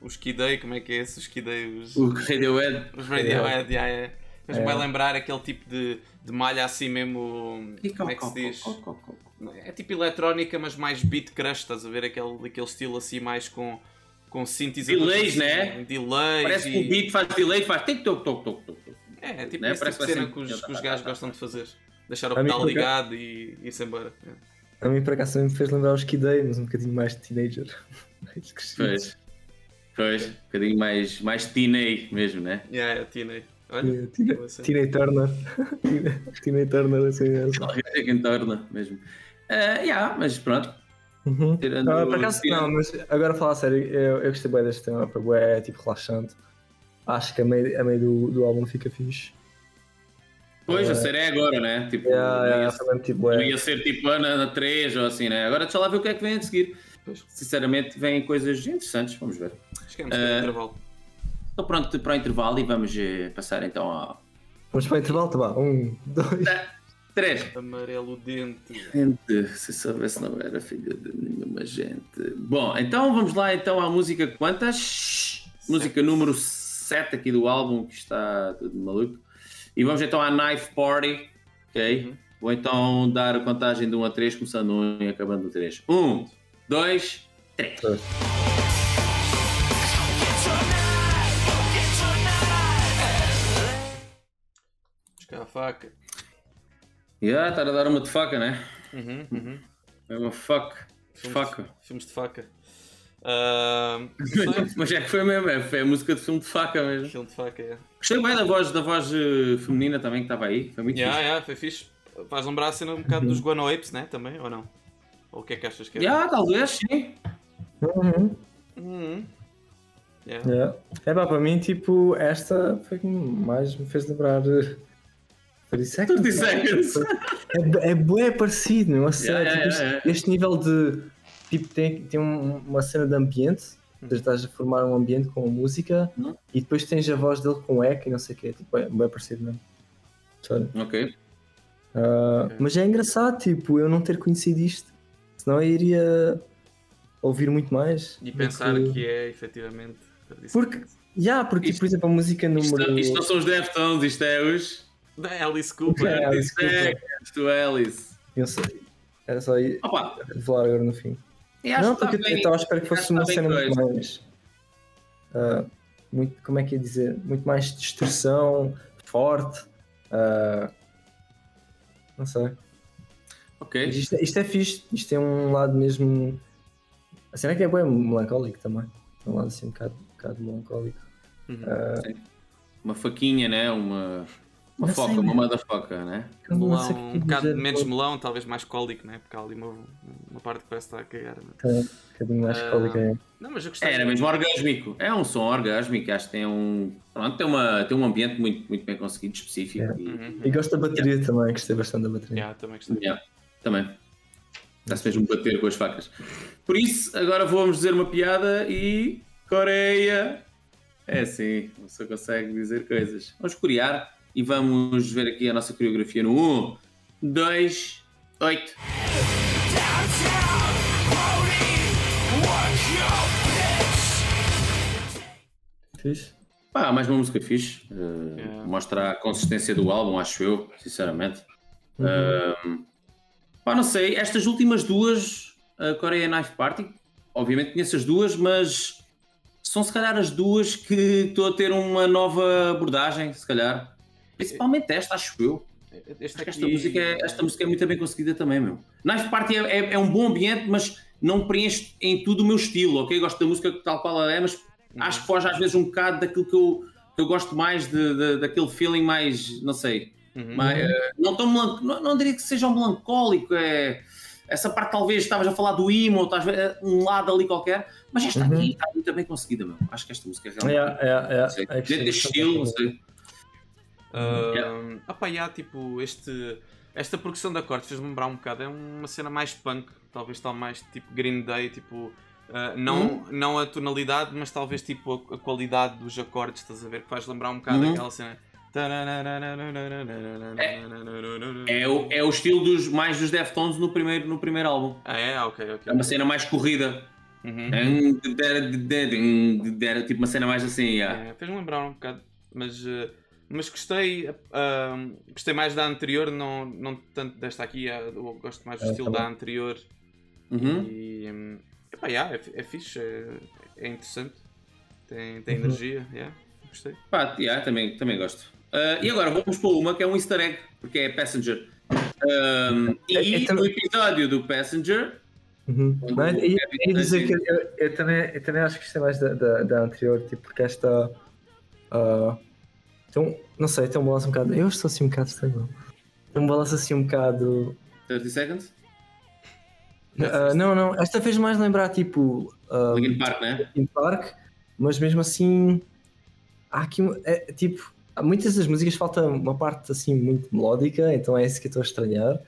Speaker 6: Os Kidei, como é que é esse? Os Kidei, os...
Speaker 4: O Radiohead.
Speaker 6: Os Radiohead, yeah, yeah. Mas
Speaker 5: É.
Speaker 6: vai lembrar aquele tipo de, de malha assim mesmo.
Speaker 4: E
Speaker 6: Como é que se diz? É tipo eletrónica, mas mais beat crush, estás a ver? Aquele, aquele estilo assim mais com, com sintetizadores.
Speaker 4: Delays,
Speaker 6: assim,
Speaker 4: né?
Speaker 6: Delays.
Speaker 4: Parece que
Speaker 6: e-
Speaker 4: o beat faz delay, faz tic toc toc toc.
Speaker 6: É, é tipo
Speaker 4: né? Parece
Speaker 6: tipo
Speaker 4: que vai
Speaker 6: cena que os, que os gajos gostam de fazer. Deixar o pedal ligado e ir-se embora. É.
Speaker 5: A mim, por acaso, também me fez lembrar os Kid A, mas um bocadinho mais de teenager. Mais.
Speaker 4: Pois. Pois. Um bocadinho mais, mais teenage mesmo, né?
Speaker 6: Yeah, yeah, Tina. Olha,
Speaker 5: É, Tina- Turner. Tina- Turner, assim mesmo.
Speaker 4: Quem torna mesmo. Ah, yeah, mas pronto.
Speaker 5: Uhum.
Speaker 4: Tirando-
Speaker 5: Ah, por acaso, não, mas agora a falar a sério, eu, eu gostei bem deste tema, porque é tipo relaxante. Acho que a meio, a meio do, do álbum fica fixe.
Speaker 4: Pois, a
Speaker 5: É.
Speaker 4: série é agora, né? Tipo,
Speaker 5: Yeah,
Speaker 4: não,
Speaker 5: yeah,
Speaker 4: ia,
Speaker 5: foi mesmo tipo,
Speaker 4: não
Speaker 5: é.
Speaker 4: ia ser tipo Ana na 3 ou assim, né? Agora deixa lá ver o que é que vem a seguir.
Speaker 6: Pois.
Speaker 4: Sinceramente, vêm coisas interessantes, vamos ver.
Speaker 6: Acho que é um uh,
Speaker 4: Ah,
Speaker 6: intervalo.
Speaker 4: Estou pronto para o intervalo e vamos eh, passar então ao
Speaker 5: Vamos para o intervalo, tá bom? Um, dois.
Speaker 4: 3.
Speaker 6: Amarelo dente.
Speaker 4: Gente, se soubesse não era filho de nenhuma gente. Bom, então vamos lá então à música quantas? Música número 7 aqui do álbum, que está tudo maluco. E vamos então à Knife Party, ok?
Speaker 6: Uhum.
Speaker 4: Vou então dar a contagem de 1 a 3, começando no 1 e acabando no 3. 1, 2, 3.
Speaker 6: Faca.
Speaker 4: E ah, está a dar uma de faca, né?
Speaker 6: Uhum, uhum.
Speaker 4: É uma fuck.
Speaker 6: Filmes,
Speaker 4: Faca.
Speaker 6: De, filmes de faca. Sei.
Speaker 4: Mas é que foi mesmo, é, foi a música de filme de faca mesmo.
Speaker 6: Filme de faca, é.
Speaker 4: Gostei bem da voz, da voz eh, feminina também que estava aí, foi muito
Speaker 6: Yeah,
Speaker 4: fixe.
Speaker 6: yeah, foi fixe. Faz lembrar a cena um bocado dos Guano Apes, né? Também, ou não? Ou o que é que achas que é?
Speaker 4: Yeah, talvez, sim.
Speaker 5: Uhum.
Speaker 6: Uhum. Yeah.
Speaker 5: Yeah. É pá, para mim, tipo, esta foi que mais me fez lembrar. Eh, 30 seconds.
Speaker 4: 30 seconds.
Speaker 5: É, é bué parecido, meu.
Speaker 4: Yeah,
Speaker 5: tipo,
Speaker 4: yeah,
Speaker 5: este,
Speaker 4: yeah.
Speaker 5: este nível de. Tipo, tem, tem um- uma cena de ambiente,
Speaker 4: Hum.
Speaker 5: estás a formar um ambiente com a música
Speaker 4: Uhum.
Speaker 5: e depois tens a voz dele com eco e não sei o quê. Tipo, é bué parecido mesmo. Sério.
Speaker 4: Ok.
Speaker 5: Ah, Mas é engraçado, tipo, eu não ter conhecido isto. Senão eu iria ouvir muito mais.
Speaker 6: E pensar que é efetivamente.
Speaker 5: Porque, yeah, porque
Speaker 4: Isto-
Speaker 5: por exemplo, a música
Speaker 4: Isto,
Speaker 5: número.
Speaker 4: isto não são os Deftones, isto é os.
Speaker 6: Da Alice Cooper.
Speaker 5: É, Alice
Speaker 4: é do Alice.
Speaker 5: Eu sei. Era só ir
Speaker 4: Opa,
Speaker 5: revelar agora no fim.
Speaker 4: acho
Speaker 5: Não,
Speaker 4: está
Speaker 5: porque eu estava à espera que fosse
Speaker 4: que
Speaker 5: uma cena muito mais. ah, muito, como é que ia dizer? Muito mais destruição, forte. ah, não sei.
Speaker 4: Ok.
Speaker 5: Mas isto, é- isto é fixe. Isto tem um lado mesmo. A cena é que é bem melancólico também. Tem um lado assim um bocado, um bocado melancólico.
Speaker 6: Uhum.
Speaker 5: Ah,
Speaker 4: Uma faquinha, né? Uma. Uma
Speaker 5: Não
Speaker 4: foca,
Speaker 5: sei,
Speaker 4: uma motherfucker, né?
Speaker 5: não
Speaker 6: Melão,
Speaker 5: que
Speaker 6: um bocado
Speaker 5: dizer,
Speaker 6: menos melão, talvez mais cólico, né? Porque há ali uma, uma parte que parece estar a cagar. né?
Speaker 5: É, um bocadinho mais
Speaker 6: Ah,
Speaker 5: cólico. É.
Speaker 6: Não, mas eu gostei.
Speaker 4: Era mesmo orgásmico. É um som orgásmico, acho que tem um. Pronto, tem, uma, tem um ambiente muito, muito bem conseguido, específico.
Speaker 5: É.
Speaker 4: E,
Speaker 6: Uhum.
Speaker 5: E gosto da bateria também, gostei bastante da bateria.
Speaker 6: Yeah, também gostei.
Speaker 4: Yeah, também. Dá-se mesmo bater com as facas. Por isso, agora vamos dizer uma piada e. Coreia! É assim, você consegue dizer coisas. Vamos corear e vamos ver aqui a nossa coreografia no 1, 2, 8.
Speaker 5: Fixe.
Speaker 4: Pá, mais uma música fixe. Uh,
Speaker 6: Yeah.
Speaker 4: Mostra a consistência do álbum, acho eu, sinceramente.
Speaker 5: Uhum.
Speaker 4: Um, pá, não sei, estas últimas duas, a Coreia Knife Party, obviamente conheço as duas, mas são se calhar as duas que estou a ter uma nova abordagem, se calhar. Principalmente esta, acho eu. Esta,
Speaker 6: aqui-
Speaker 4: música é, esta música é muito bem conseguida também, meu. Knife Party é, é- é um bom ambiente, mas não preenche em tudo o meu estilo, ok? Gosto da música tal qual ela é, mas acho que foge às vezes um bocado daquilo que eu, que eu gosto mais, de, de- daquele feeling mais, não sei,
Speaker 6: Uhum.
Speaker 4: eh, não, tão melan- não, não diria que seja um melancólico, é, essa parte talvez, estavas a falar do emo, ou estás ver, um lado ali qualquer, mas esta
Speaker 5: Uhum.
Speaker 4: aqui está muito bem conseguida, meu. Acho que esta música é realmente... Não sei,
Speaker 5: É que
Speaker 4: dentro
Speaker 5: sim,
Speaker 4: deste
Speaker 5: sim,
Speaker 6: Um, opa, yeah, tipo, este, esta progressão de acordes fez-me lembrar um bocado. É uma cena mais punk, talvez tal mais tipo Green Day, tipo. uh, não,
Speaker 4: Uhum.
Speaker 6: não a tonalidade, mas talvez tipo a, a qualidade dos acordes, estás a ver? Que faz lembrar um bocado
Speaker 4: Uhum.
Speaker 6: aquela cena.
Speaker 4: É o, é o estilo dos, mais dos Deftones no primeiro, no primeiro álbum.
Speaker 6: Ah, é? Ok, ok.
Speaker 4: É uma cena mais corrida.
Speaker 6: Uhum.
Speaker 4: Era tipo uma cena mais assim, yeah.
Speaker 6: É, Fez-me lembrar um bocado, mas, eh, mas gostei, ah, gostei mais da anterior, não, não tanto desta aqui. Eu gosto mais do
Speaker 5: É,
Speaker 6: estilo da anterior.
Speaker 4: Uhum.
Speaker 6: E hum, epá, yeah, é, é fixe, é, é interessante, tem, tem
Speaker 5: Uhum.
Speaker 6: energia, yeah, gostei.
Speaker 4: Pá, yeah, também, também gosto. Ah, e agora vamos para uma que é um easter egg, porque é Passenger. Um, e
Speaker 5: É- é tam-
Speaker 4: no episódio do Passenger,
Speaker 5: Uhum. Mas,
Speaker 4: o
Speaker 5: e, e dizer
Speaker 4: diz-
Speaker 5: que eu, eu também, eu também acho que gostei mais da, da, da anterior, tipo, porque esta. ah, então, não sei, tem um balanço um bocado. Eu estou assim um bocado estranho. Tem um balanço assim um bocado.
Speaker 4: 30 Seconds,
Speaker 5: Ah, não, não, esta fez mais lembrar tipo. ah,
Speaker 4: Linkin Park, né?
Speaker 5: Linkin Park, mas mesmo assim. Há aqui. É, tipo, há muitas das músicas falta uma parte assim muito melódica, então é isso que eu estou a estranhar.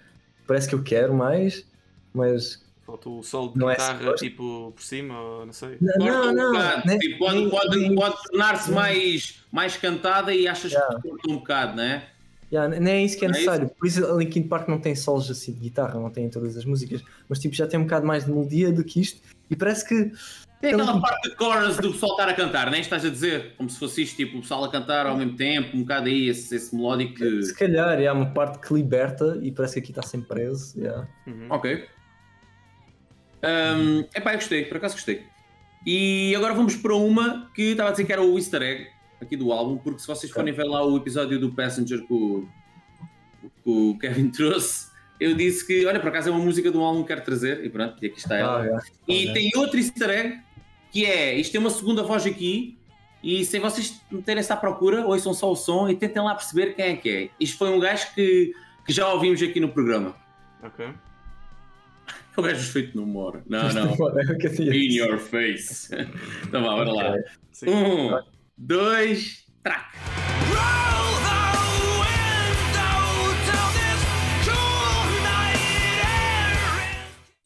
Speaker 5: Parece que eu quero mais, mas.
Speaker 6: Falta o solo de
Speaker 5: Não é
Speaker 6: guitarra
Speaker 5: suposto.
Speaker 6: tipo por cima, ou não sei.
Speaker 5: Não,
Speaker 4: Corta
Speaker 5: não,
Speaker 4: um
Speaker 5: não.
Speaker 4: bocado, tipo, pode,
Speaker 5: nem-
Speaker 4: pode,
Speaker 5: nem-
Speaker 4: pode tornar-se mais, mais cantada e achas
Speaker 5: Yeah.
Speaker 4: que corta um bocado, né?
Speaker 5: Yeah, nem é isso que é
Speaker 4: Não é
Speaker 5: necessário. Por isso a Linkin Park não tem solos assim de guitarra, não tem em todas as músicas, mas tipo já tem um bocado mais de melodia do que isto. E parece que
Speaker 4: Tem aquela parte de chorus do pessoal estar a cantar, nem estás a dizer? Como se fosse isto, tipo, o pessoal a cantar ao mesmo tempo, um bocado aí, esse, esse melódico que...
Speaker 5: se calhar há uma parte que liberta e parece que aqui está sempre preso. yeah.
Speaker 6: Uhum.
Speaker 4: Ok. Um, epá, eu gostei, por acaso gostei. E agora vamos para uma que estava a dizer que era o easter egg aqui do álbum, porque se vocês forem ver lá o episódio do Passenger que o, que o Kevin trouxe, eu disse que, olha, por acaso é uma música de um álbum que quero trazer, e pronto, e aqui está ela.
Speaker 5: Ah, yeah.
Speaker 4: E
Speaker 5: Ok.
Speaker 4: tem outro easter egg, que é, isto tem uma segunda voz aqui, e se vocês meterem-se à procura, ouçam só o som e tentem lá perceber quem é que é. Isto foi um gajo que, que já ouvimos aqui no programa.
Speaker 6: Ok.
Speaker 4: O gajo feito no humor. Não, não.
Speaker 5: É o
Speaker 4: In your face. Então vá, bora lá. Um, dois, track.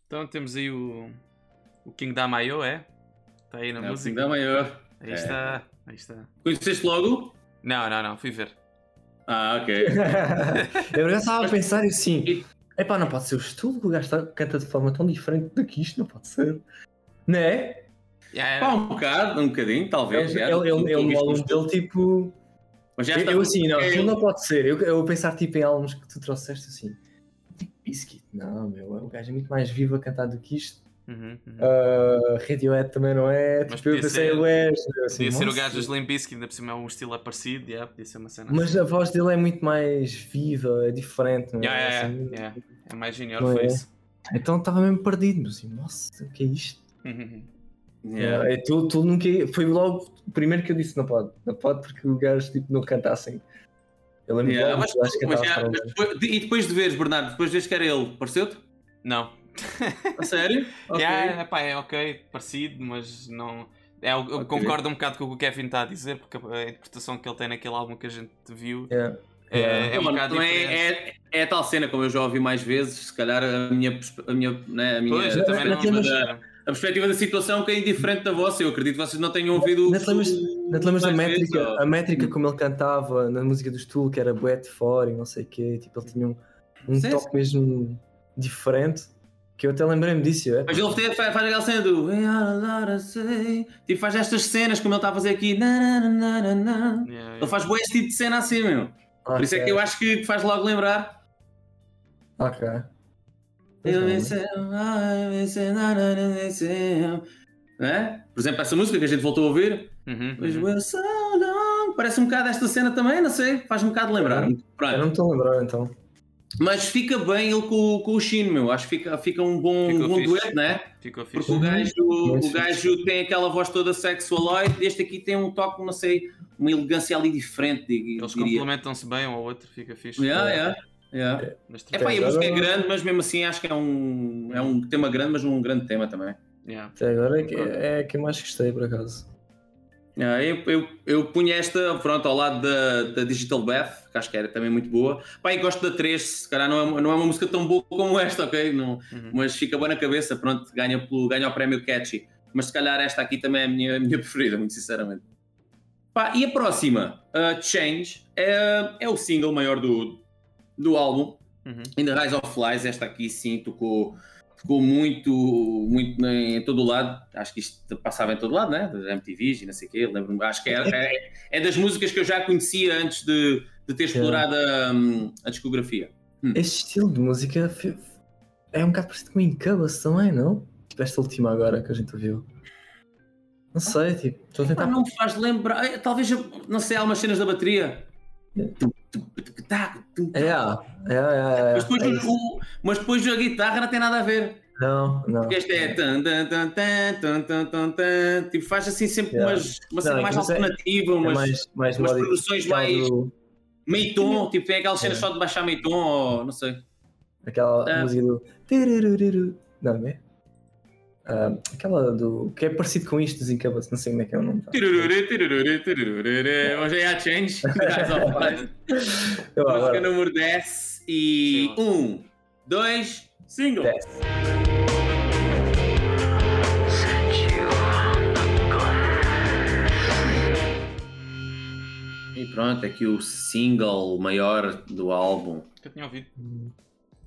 Speaker 6: Então temos aí o, o King da Mayo, é? Está aí na
Speaker 4: É o
Speaker 6: música.
Speaker 4: King da maior.
Speaker 6: Aí
Speaker 4: É.
Speaker 6: está, aí está.
Speaker 4: Conheceste logo?
Speaker 6: Não, não, não, fui ver.
Speaker 4: Ah, ok.
Speaker 5: eu já estava a pensar assim: epá, não pode ser o estilo que o gajo tá- canta de forma tão diferente do que isto, não pode ser. Não é?
Speaker 6: Yeah,
Speaker 4: Pá, um bocado, um bocadinho, talvez.
Speaker 5: Ele,
Speaker 4: já.
Speaker 5: ele, ele, no álbum
Speaker 4: um
Speaker 5: dele, tipo.
Speaker 4: Mas já
Speaker 5: Eu, assim, não,
Speaker 4: é-
Speaker 5: aquilo não pode ser. Eu, eu pensar tipo em álbuns que tu trouxeste assim. Tipo Biscuit, não, meu, o gajo é muito mais vivo a cantar do que isto.
Speaker 6: Uhum, uhum.
Speaker 5: Uh, Radiohead também não é.
Speaker 6: Mas
Speaker 5: Tipo, eu
Speaker 6: podia
Speaker 5: pensei,
Speaker 6: ser-
Speaker 5: ué, assim,
Speaker 6: Podia ser o gajo dos Limp Bizkit, ainda por cima é um estilo parecido, yeah, podia ser uma cena
Speaker 5: Mas
Speaker 6: assim.
Speaker 5: a voz dele é muito mais viva, é diferente, é?
Speaker 6: Yeah, yeah,
Speaker 5: Assim,
Speaker 6: yeah. É mais junior
Speaker 5: não é?
Speaker 6: face.
Speaker 5: Então estava mesmo perdido, mas assim, nossa, o que é isto?
Speaker 6: Uhum.
Speaker 4: Yeah.
Speaker 5: É, tu, tu nunca. Foi logo o primeiro que eu disse: não pode, não pode, porque o gajo tipo, não canta assim. Eu lembro
Speaker 4: Yeah, mas, mas mas
Speaker 5: gajo.
Speaker 4: depois- e depois de veres, Bernardo, depois de veres que era ele, pareceu-te?
Speaker 6: Não.
Speaker 4: A sério? Ok.
Speaker 6: Yeah, epá, é ok, parecido, mas não. É, eu eu
Speaker 4: Ok.
Speaker 6: concordo um bocado com o que o Kevin está a dizer, porque a interpretação que ele tem naquele álbum que a gente viu
Speaker 5: Yeah.
Speaker 6: é,
Speaker 5: Yeah.
Speaker 6: é um
Speaker 4: Não,
Speaker 6: bocado
Speaker 4: não
Speaker 6: diferente.
Speaker 4: é, é, é a tal cena, como eu já ouvi mais vezes, se calhar a minha, a minha, né, a minha
Speaker 6: Pois, eu também
Speaker 5: não-
Speaker 4: perspectiva
Speaker 5: mas-
Speaker 4: da, a perspectiva da situação é um bocadinho diferente da vossa. Eu acredito que vocês não tenham ouvido
Speaker 5: Não te lembras,
Speaker 4: o-
Speaker 5: não te lembras da
Speaker 4: vezes,
Speaker 5: métrica,
Speaker 4: ou-
Speaker 5: a métrica como ele cantava na música do Stool, que era bué de fora e não sei o quê, tipo, ele tinha um, um toque mesmo diferente, que eu até lembrei-me disso. É,
Speaker 4: Mas ele faz, faz aquela cena do "We are a lot to say", tipo, faz estas cenas como ele está a fazer aqui. na, na, na, na, na.
Speaker 6: Yeah,
Speaker 4: Ele faz bué esse tipo de cena assim, meu. Por isso é que eu acho que faz logo lembrar.
Speaker 5: Ok.
Speaker 4: Eu. Né? Por exemplo, essa música que a gente voltou a ouvir.
Speaker 6: Uhum, uhum.
Speaker 4: so. Parece um bocado esta cena também, não sei. Faz um bocado lembrar.
Speaker 5: Eu não me estou a lembrar então.
Speaker 4: Mas fica bem ele com, com o Shino, meu. Acho que fica, fica um bom,
Speaker 6: Ficou
Speaker 4: um bom dueto, né?
Speaker 6: Ficou
Speaker 4: Porque
Speaker 6: fixe.
Speaker 4: o gajo, o gajo tem aquela voz toda sexualoide. Este aqui tem um toque, não sei, uma elegância ali diferente,
Speaker 6: Eles complementam-se bem um ao outro, fica fixe.
Speaker 4: Yeah, yeah, yeah.
Speaker 6: Mas,
Speaker 4: É pá, a música é grande, mas mesmo assim acho que é um, é um tema grande, mas um grande tema também.
Speaker 6: yeah.
Speaker 5: Até agora é que, é a que eu mais gostei, por acaso.
Speaker 4: Ah, eu, eu, eu punha esta pronto, ao lado da, da Digital Bath, que acho que era também muito boa. Pá, e gosto da 3, se calhar não é, uma- não é uma música tão boa como esta, ok? Não,
Speaker 6: Uhum.
Speaker 4: Mas fica boa na cabeça, pronto, ganha, pelo, ganha o prémio Catchy. Mas se calhar esta aqui também é a minha, a minha preferida, muito sinceramente. Pá, e a próxima, uh, Change, é, é o single maior do, do álbum.
Speaker 6: Uhum.
Speaker 4: In the Rise of Flies, esta aqui sim tocou, ficou muito, muito em todo o lado. Acho que isto passava em todo lado, né? Das MTVs e não sei o quê. Lembro-me, acho que é, é, é das músicas que eu já conhecia antes de, de ter explorado a, hum, a discografia.
Speaker 5: Este estilo de música é um bocado parecido com Incubus também, não? Tipo esta última agora que a gente ouviu. Não sei, tipo, estou a tentar.
Speaker 4: não me faz lembrar. Talvez, não sei, há umas cenas da bateria.
Speaker 5: É, é, é, é,
Speaker 4: Mas depois,
Speaker 5: é
Speaker 4: o- mas depois a guitarra não tem nada a ver.
Speaker 5: Não, não.
Speaker 4: Porque este é. tan, tan, tan, tan, tan, tan, tan. Tipo, faz assim sempre
Speaker 5: Yeah.
Speaker 4: umas, uma cena mais
Speaker 5: é-
Speaker 4: alternativa,
Speaker 5: É
Speaker 4: umas,
Speaker 5: mais, mais
Speaker 4: umas produções
Speaker 5: Aquela
Speaker 4: mais
Speaker 5: do-
Speaker 4: meio tom. Tipo, tem aquelas cenas
Speaker 5: É.
Speaker 4: só de baixar meio tom, ou não sei.
Speaker 5: Aquela
Speaker 4: Ah.
Speaker 5: música do. Não, não é? Ah, aquela do. que é parecido com isto dos Incubus, não sei como é que é o nome.
Speaker 4: Tirururu, tirururu, tirururu. Hoje é a Change.
Speaker 5: Eu,
Speaker 4: Música número 10 e um, dois, single.
Speaker 5: 10.
Speaker 4: E pronto, aqui o single maior do álbum.
Speaker 6: Nunca tinha ouvido.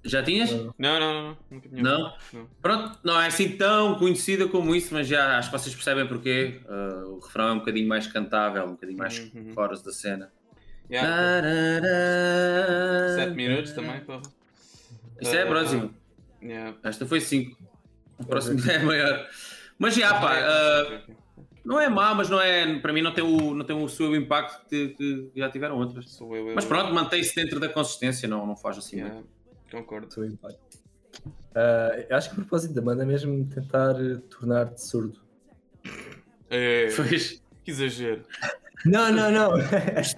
Speaker 4: Já tinhas?
Speaker 6: Não, não, não, não.
Speaker 4: Não? Pronto, não é assim tão conhecida como isso, mas já acho que vocês percebem porque uh, o refrão é um bocadinho mais cantável, um bocadinho mais
Speaker 6: Uhum.
Speaker 4: chorus da cena.
Speaker 6: Yeah,
Speaker 4: Tarará.
Speaker 6: Sete minutos também, porra.
Speaker 4: Isso é a
Speaker 6: Ah,
Speaker 4: próxima.
Speaker 6: Yeah.
Speaker 4: Esta foi 5. O próximo é maior. Mas já, pá, uh, não é má, mas não é, para mim não tem o, não tem o seu impacto que, que já tiveram outras.
Speaker 6: Sou eu, eu.
Speaker 4: Mas pronto, mantém-se dentro da consistência, não, não faz assim
Speaker 6: Yeah,
Speaker 4: muito.
Speaker 6: Concordo.
Speaker 5: Eu acho que o propósito da banda é mesmo tentar eh, tornar-te surdo.
Speaker 6: É,
Speaker 4: Pois,
Speaker 6: que exagero.
Speaker 5: Não, não, não.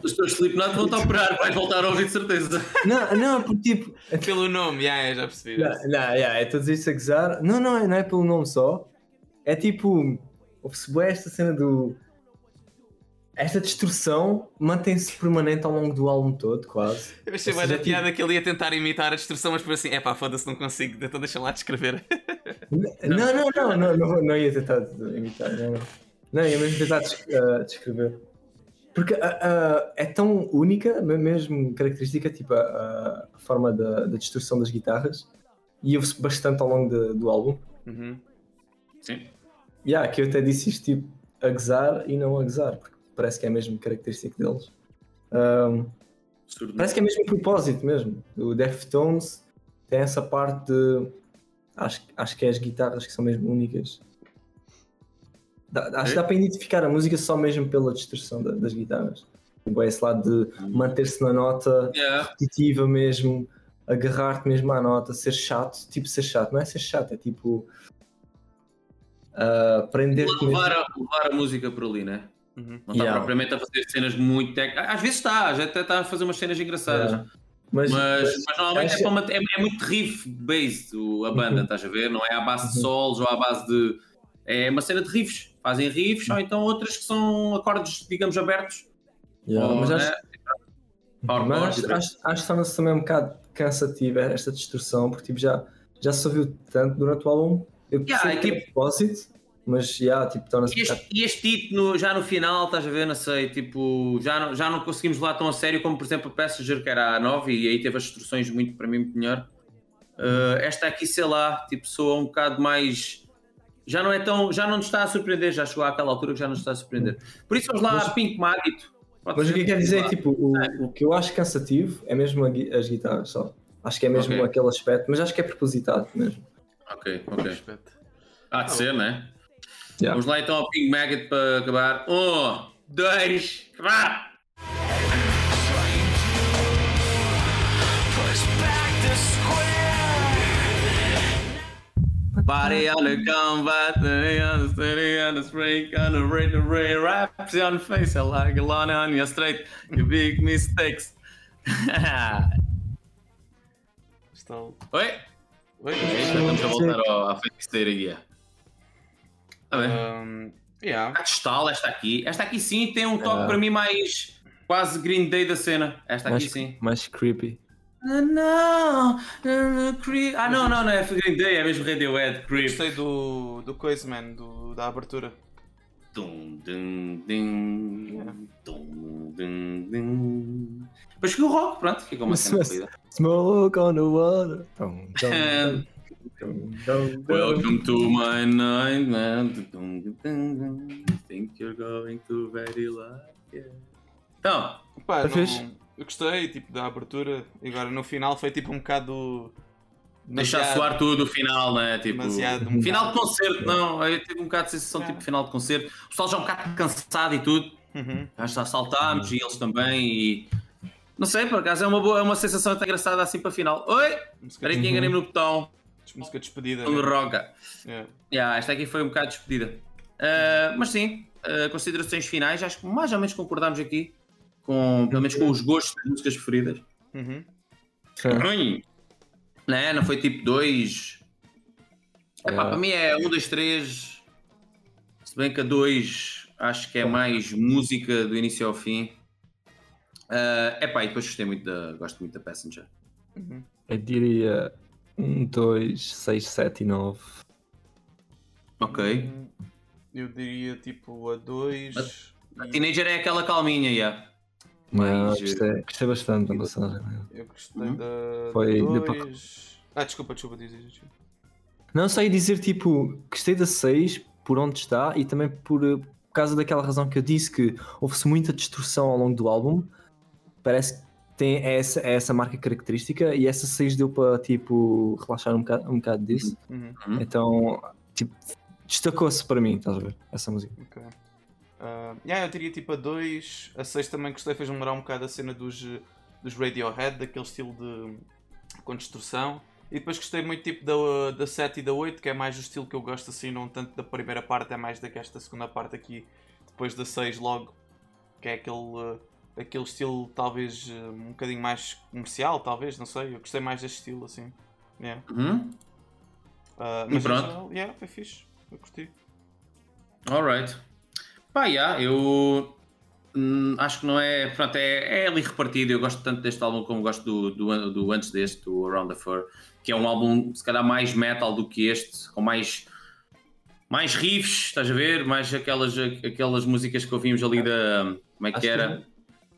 Speaker 4: os teus Slipknot vão-te operar, vais voltar a ouvir de certeza.
Speaker 5: não, não, porque tipo.
Speaker 6: Pelo nome, yeah, já percebi.
Speaker 5: Não, não, yeah, é todos isto a gozar. Não, não é, não é pelo nome só. É tipo. Ouve-se esta cena do. Esta distorção mantém-se permanente ao longo do álbum todo, quase.
Speaker 6: Eu achei mais
Speaker 5: seja,
Speaker 6: a piada que ele ia tentar imitar a destrução, mas depois assim, é pá, foda-se, não consigo, então deixa lá descrever.
Speaker 5: Não, não, não, não, não, não ia tentar imitar, não, não. Não, ia mesmo tentar ah, descrever. Porque ah, ah, é tão única, me- mesmo característica, tipo a, a- a forma da, da distorção das guitarras, e ouve-se bastante ao longo de- do álbum.
Speaker 6: Uhum.
Speaker 4: Sim.
Speaker 5: Yeah, que eu até disse isto tipo a gozar e não a gozar, porque parece que é mesmo característico deles. Ahm,
Speaker 4: Surdo.
Speaker 5: parece que é mesmo um propósito mesmo. O Deftones tem essa parte de. Acho, acho que é as guitarras que são mesmo únicas. Dá- acho que dá para identificar a música só mesmo pela distorção da- das guitarras. Tipo, é esse lado de manter-se na nota
Speaker 4: Yeah.
Speaker 5: repetitiva mesmo, agarrar-te mesmo à nota, ser chato, tipo ser chato, não é ser chato, é tipo mesmo.
Speaker 4: Levar a, levar a música por ali, né?
Speaker 6: Uhum.
Speaker 4: Não está
Speaker 5: Yeah.
Speaker 4: propriamente a fazer cenas muito técnicas. Às vezes está, já até está a fazer umas cenas engraçadas.
Speaker 5: Yeah. Mas,
Speaker 4: Mas,
Speaker 5: mas-
Speaker 4: mas normalmente é,
Speaker 5: acho-
Speaker 4: para manter- é- é muito riff-based a banda,
Speaker 5: Uhum.
Speaker 4: estás a ver? Não é à base de solos ou à base de. É uma cena de riffs. Fazem riffs ou então outras que são acordes, digamos, abertos.
Speaker 5: Yeah,
Speaker 4: Ou,
Speaker 5: mas acho,
Speaker 4: né?
Speaker 5: Mas acho, acho, acho que torna-se também um bocado cansativa esta distorção, porque tipo, já, já se ouviu tanto durante o álbum. Eu
Speaker 4: Yeah,
Speaker 5: percebo
Speaker 4: é
Speaker 5: que é
Speaker 4: tipo-
Speaker 5: propósito, mas já, tipo, torna-se
Speaker 4: E este, e este no- já no final, estás a ver, não sei, tipo, já não, já não conseguimos lá tão a sério como, por exemplo, o Passenger, que era a 9, e aí teve as instruções muito, para mim, muito melhor. Uh, esta aqui, sei lá, tipo, soa um bocado mais. Já não é tão. Já não nos está a surpreender, já chegou àquela altura que já nos está a surpreender. Por isso vamos lá
Speaker 5: Mas-
Speaker 4: a Pink Magito.
Speaker 5: Mas o que eu quero dizer é
Speaker 4: Vá.
Speaker 5: tipo, o, o que eu acho cansativo é mesmo a as guitarras só. Acho que é mesmo
Speaker 4: Ok.
Speaker 5: aquele aspecto, mas acho que é propositado mesmo.
Speaker 4: Ok, ok. Há de ser, né?
Speaker 5: Yeah.
Speaker 4: Vamos lá então ao Pink Maggot para acabar. Um, dois, vá! Body on the combat, on the steady on the spray, on the rain, the rain, raps on the face, I like a line on your straight, you big mistakes.
Speaker 6: Estão...
Speaker 4: Oi?
Speaker 6: Oi?
Speaker 4: Estamos a voltar ao- à feiticeiraria. Tá bem.
Speaker 6: Um, yeah.
Speaker 4: A Testal, esta aqui. Esta aqui sim tem um toque
Speaker 5: Ah.
Speaker 4: para mim mais quase Green Day da cena. Esta aqui
Speaker 5: Mais,
Speaker 4: sim.
Speaker 5: mais creepy.
Speaker 4: Ah, não, não, creep. Ah, não, não, não é Green Day, é mesmo Radiohead, Creep.
Speaker 6: Gostei do, do coisa, man, do, da abertura.
Speaker 4: Tum, dum, dum, tum, dum, dum. Depois que o rock, pronto, fica uma cena corrida.
Speaker 5: Smoke on the water. Tum.
Speaker 4: Welcome to my night, man. Think you're going to very like it. Então,
Speaker 6: Pá,
Speaker 5: Tá
Speaker 6: não-
Speaker 5: fixe?
Speaker 6: eu gostei tipo, da abertura e agora no final foi tipo um bocado.
Speaker 4: deixar
Speaker 6: demasiado-
Speaker 4: soar tudo o final, né? Tipo,
Speaker 6: Demasiado, um
Speaker 4: final de concerto, não. Eu tive um bocado de sensação tipo final de concerto. O pessoal já é um bocado cansado e tudo.
Speaker 6: Uhum.
Speaker 4: Já saltámos e eles também. E não sei, por acaso é uma, boa, é uma sensação até engraçada assim para final. Oi! Espera aí que enganei-me no botão.
Speaker 6: Música despedida. Né?
Speaker 4: roga.
Speaker 6: Yeah.
Speaker 4: Yeah, esta aqui foi um bocado despedida. Ah, mas sim, ah, considerações finais, acho que mais ou menos concordámos aqui, com, pelo menos com os gostos das músicas preferidas.
Speaker 6: Uhum.
Speaker 4: Ruim. Né? Não foi tipo 2.
Speaker 5: Yeah.
Speaker 4: Para mim é 1, 2, 3. Se bem que a 2 acho que é mais música do início ao fim. É epá, e depois gostei muito da. Gosto muito da Passenger.
Speaker 5: Eu diria 1, 2, 6, 7 e 9.
Speaker 4: Ok.
Speaker 6: Eu diria tipo a 2.
Speaker 4: A Teenager é aquela calminha, yeah.
Speaker 5: Não,
Speaker 4: Mais,
Speaker 5: gostei, gostei bastante da passagem.
Speaker 6: Eu gostei
Speaker 4: Uhum.
Speaker 6: da
Speaker 5: Foi
Speaker 6: 2. Ah, desculpa, desculpa, diz.
Speaker 5: Não sei dizer, tipo, gostei da 6 por onde está e também por, eh, por causa daquela razão que eu disse que houve-se muita destrução ao longo do álbum. Parece que tem essa, essa marca característica e essa 6 deu para, tipo, relaxar um bocado, um bocado disso.
Speaker 6: Uhum.
Speaker 5: Então, tipo, destacou-se para mim, estás a ver? Essa música.
Speaker 6: Ok. Ah, yeah, eu diria tipo a 2. A 6 também gostei, fez-me lembrar um bocado a cena dos, dos Radiohead, daquele estilo de com destrução. E depois gostei muito tipo da, da 7 e da 8, que é mais o estilo que eu gosto assim, não tanto da primeira parte, é mais desta segunda parte aqui, depois da 6 logo, que é aquele, eh, aquele estilo talvez eh, um bocadinho mais comercial, talvez, não sei. Eu gostei mais deste estilo assim. Yeah.
Speaker 4: Uhum. E
Speaker 6: mas
Speaker 4: pronto.
Speaker 6: geral, yeah, foi fixe. Eu curti.
Speaker 4: Alright. Pá, yeah, eu hum, acho que não é. Pronto, é, é ali repartido. Eu gosto tanto deste álbum como gosto do, do, do antes deste, do Around the Fur, que é um álbum se calhar mais metal do que este, com mais. Mais riffs, estás a ver? Mais aquelas, aquelas músicas que ouvimos ali da. Como é que
Speaker 5: Acho
Speaker 4: era?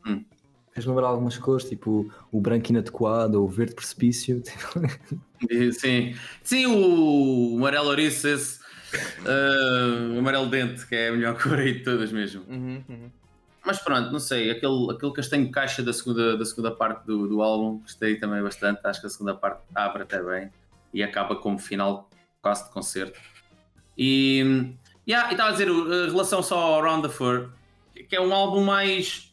Speaker 4: Hum.
Speaker 5: Fez lembrar algumas cores, tipo o branco inadequado ou o verde precipício. tipo,
Speaker 4: Sim, sim o amarelo ouriço, esse. o amarelo dente, que é a melhor cor aí de todas mesmo.
Speaker 6: Uhum, uhum.
Speaker 4: Mas pronto, não sei, aquele, aquele castanho caixa da segunda, da segunda parte do, do álbum, gostei também bastante. Acho que a segunda parte abre até bem e acaba como final quase de concerto. E yeah, e estava a dizer, a relação só ao Round the Fur, que é um álbum mais.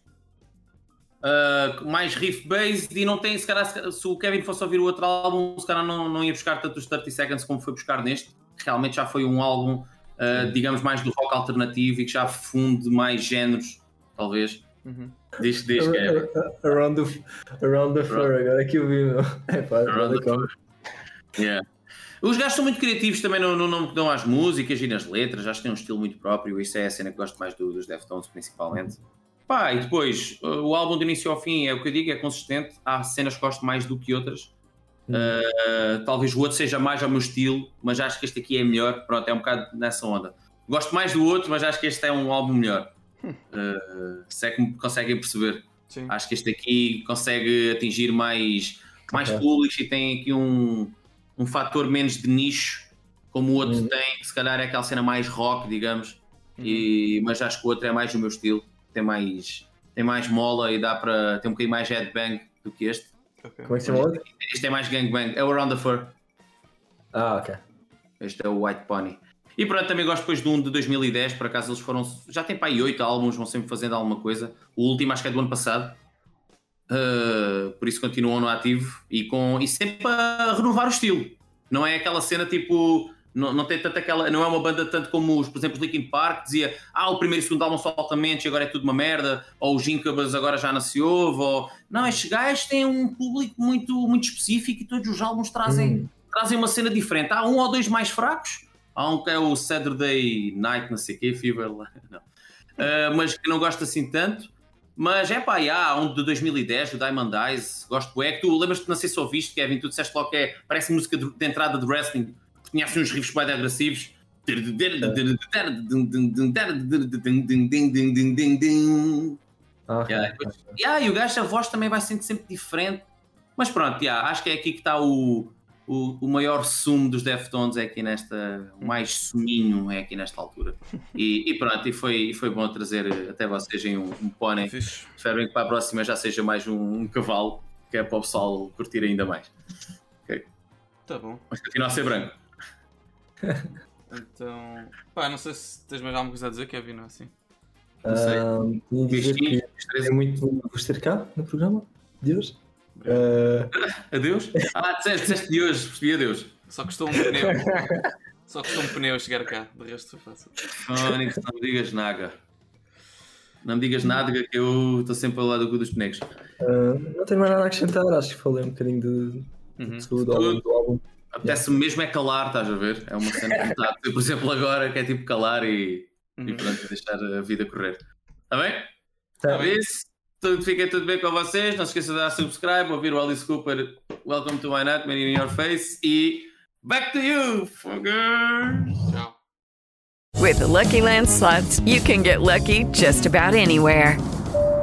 Speaker 4: Ah, mais riff-based e não tem, se calhar, se se o Kevin fosse ouvir o outro álbum, se calhar não, não ia buscar tanto os 30 Seconds como foi buscar neste. Realmente já foi um álbum, ah, digamos, mais do rock alternativo e que já funde mais géneros, talvez.
Speaker 6: Uhum.
Speaker 4: Diz, diz Kevin.
Speaker 5: Around the, around the Fur, agora que eu vi, meu. É pá,
Speaker 4: Around the
Speaker 5: nada
Speaker 4: Yeah. Os gajos são muito criativos também no, no nome que dão às músicas e nas letras, acho que têm um estilo muito próprio, isso é a cena que gosto mais do- dos Deftones principalmente. Pá, e depois, uh, o álbum do início ao fim é o que eu digo, é consistente, há cenas que gosto mais do que outras. Uh, talvez o outro seja mais ao meu estilo, mas acho que este aqui é melhor, pronto, é um bocado nessa onda. Gosto mais do outro, mas acho que este é um álbum melhor. Uh, se é que me conseguem perceber.
Speaker 6: Sim.
Speaker 4: Acho que este aqui consegue atingir mais, mais
Speaker 5: Ok.
Speaker 4: públicos e tem aqui um, um fator menos de nicho, como o outro
Speaker 5: Uhum.
Speaker 4: tem, que se calhar é aquela cena mais rock, digamos, e, mas acho que o outro é mais o meu estilo, tem mais, tem mais mola e dá para tem um bocadinho mais headbang do que este.
Speaker 6: Ok.
Speaker 5: Como é que se chama?
Speaker 4: Este é mais gangbang, é o Around the Fur,
Speaker 5: Ah, ok.
Speaker 4: este é o White Pony. E pronto, também gosto depois de um de 2010, por acaso eles foram, já tem para aí 8 álbuns, vão sempre fazendo alguma coisa. O último acho que é do ano passado, Uh, por isso continuam no ativo e, com, e sempre a renovar o estilo. Não é aquela cena tipo. Não, não tem tanto aquela. Não é uma banda tanto como os, por exemplo, Linkin Park dizia ah, o primeiro e o segundo álbum só altamente e agora é tudo uma merda, ou os Incubus agora já não se ouve, ou. Não, estes gajos têm um público muito, muito específico e todos os álbuns trazem, trazem uma cena diferente. Há um ou dois mais fracos, há um que é o Saturday Night, não sei o quê, Fever, não. Uh, mas que não gosto assim tanto. Mas é pá, há um de 2010, o Diamond Eyes, gosto é que tu lembras-te, não sei se ouviste, Kevin, tu disseste logo que é, parece música de, de entrada de wrestling, tinha assim uns riffs bem agressivos.
Speaker 5: Ah.
Speaker 4: Yeah, depois- yeah, e o gajo, a voz também vai sendo sempre diferente. Mas pronto, yeah, acho que é aqui que está o, o, o maior sumo dos Deftones é aqui nesta, o mais suminho é aqui nesta altura. E, e pronto, e foi, e foi bom trazer até vocês em um, um pônei. Espero que para a próxima já seja mais um, um cavalo, que é para o pessoal curtir ainda mais. Ok.
Speaker 6: Tá bom.
Speaker 4: Mas continua a ser branco.
Speaker 6: Então. Pá, não sei se tens mais alguma coisa a dizer, Kevin, não é assim?
Speaker 4: Não sei.
Speaker 5: Ahm, tinha de dizer que gostei muito de vos ter cá no programa de hoje. Ah,
Speaker 4: Adeus? Ah, disseste, disseste de hoje, percebi adeus.
Speaker 6: Só custou um pneu. Só custou um pneu chegar cá, de resto foi fácil.
Speaker 4: Fónix, não me digas nada. Não me digas nada que eu estou sempre ao lado do cu dos bonecos.
Speaker 5: ah, não tenho mais nada a acrescentar, acho que falei um bocadinho de,
Speaker 6: Uhum.
Speaker 5: de tudo ao longo do álbum.
Speaker 4: Apetece-me mesmo é calar, estás a ver? É uma cena que está por exemplo, agora, que é tipo calar e, e pronto, deixar a vida correr. Está bem?
Speaker 5: Tá.
Speaker 4: Por isso, tudo, fica tudo bem com vocês. Não se esqueça de dar subscribe, ouvir o Alice Cooper, Welcome to My Nightmare in Your Face e back to you, fuckers!
Speaker 6: Tchau.
Speaker 11: With the Lucky Land slots, you can get lucky just about anywhere.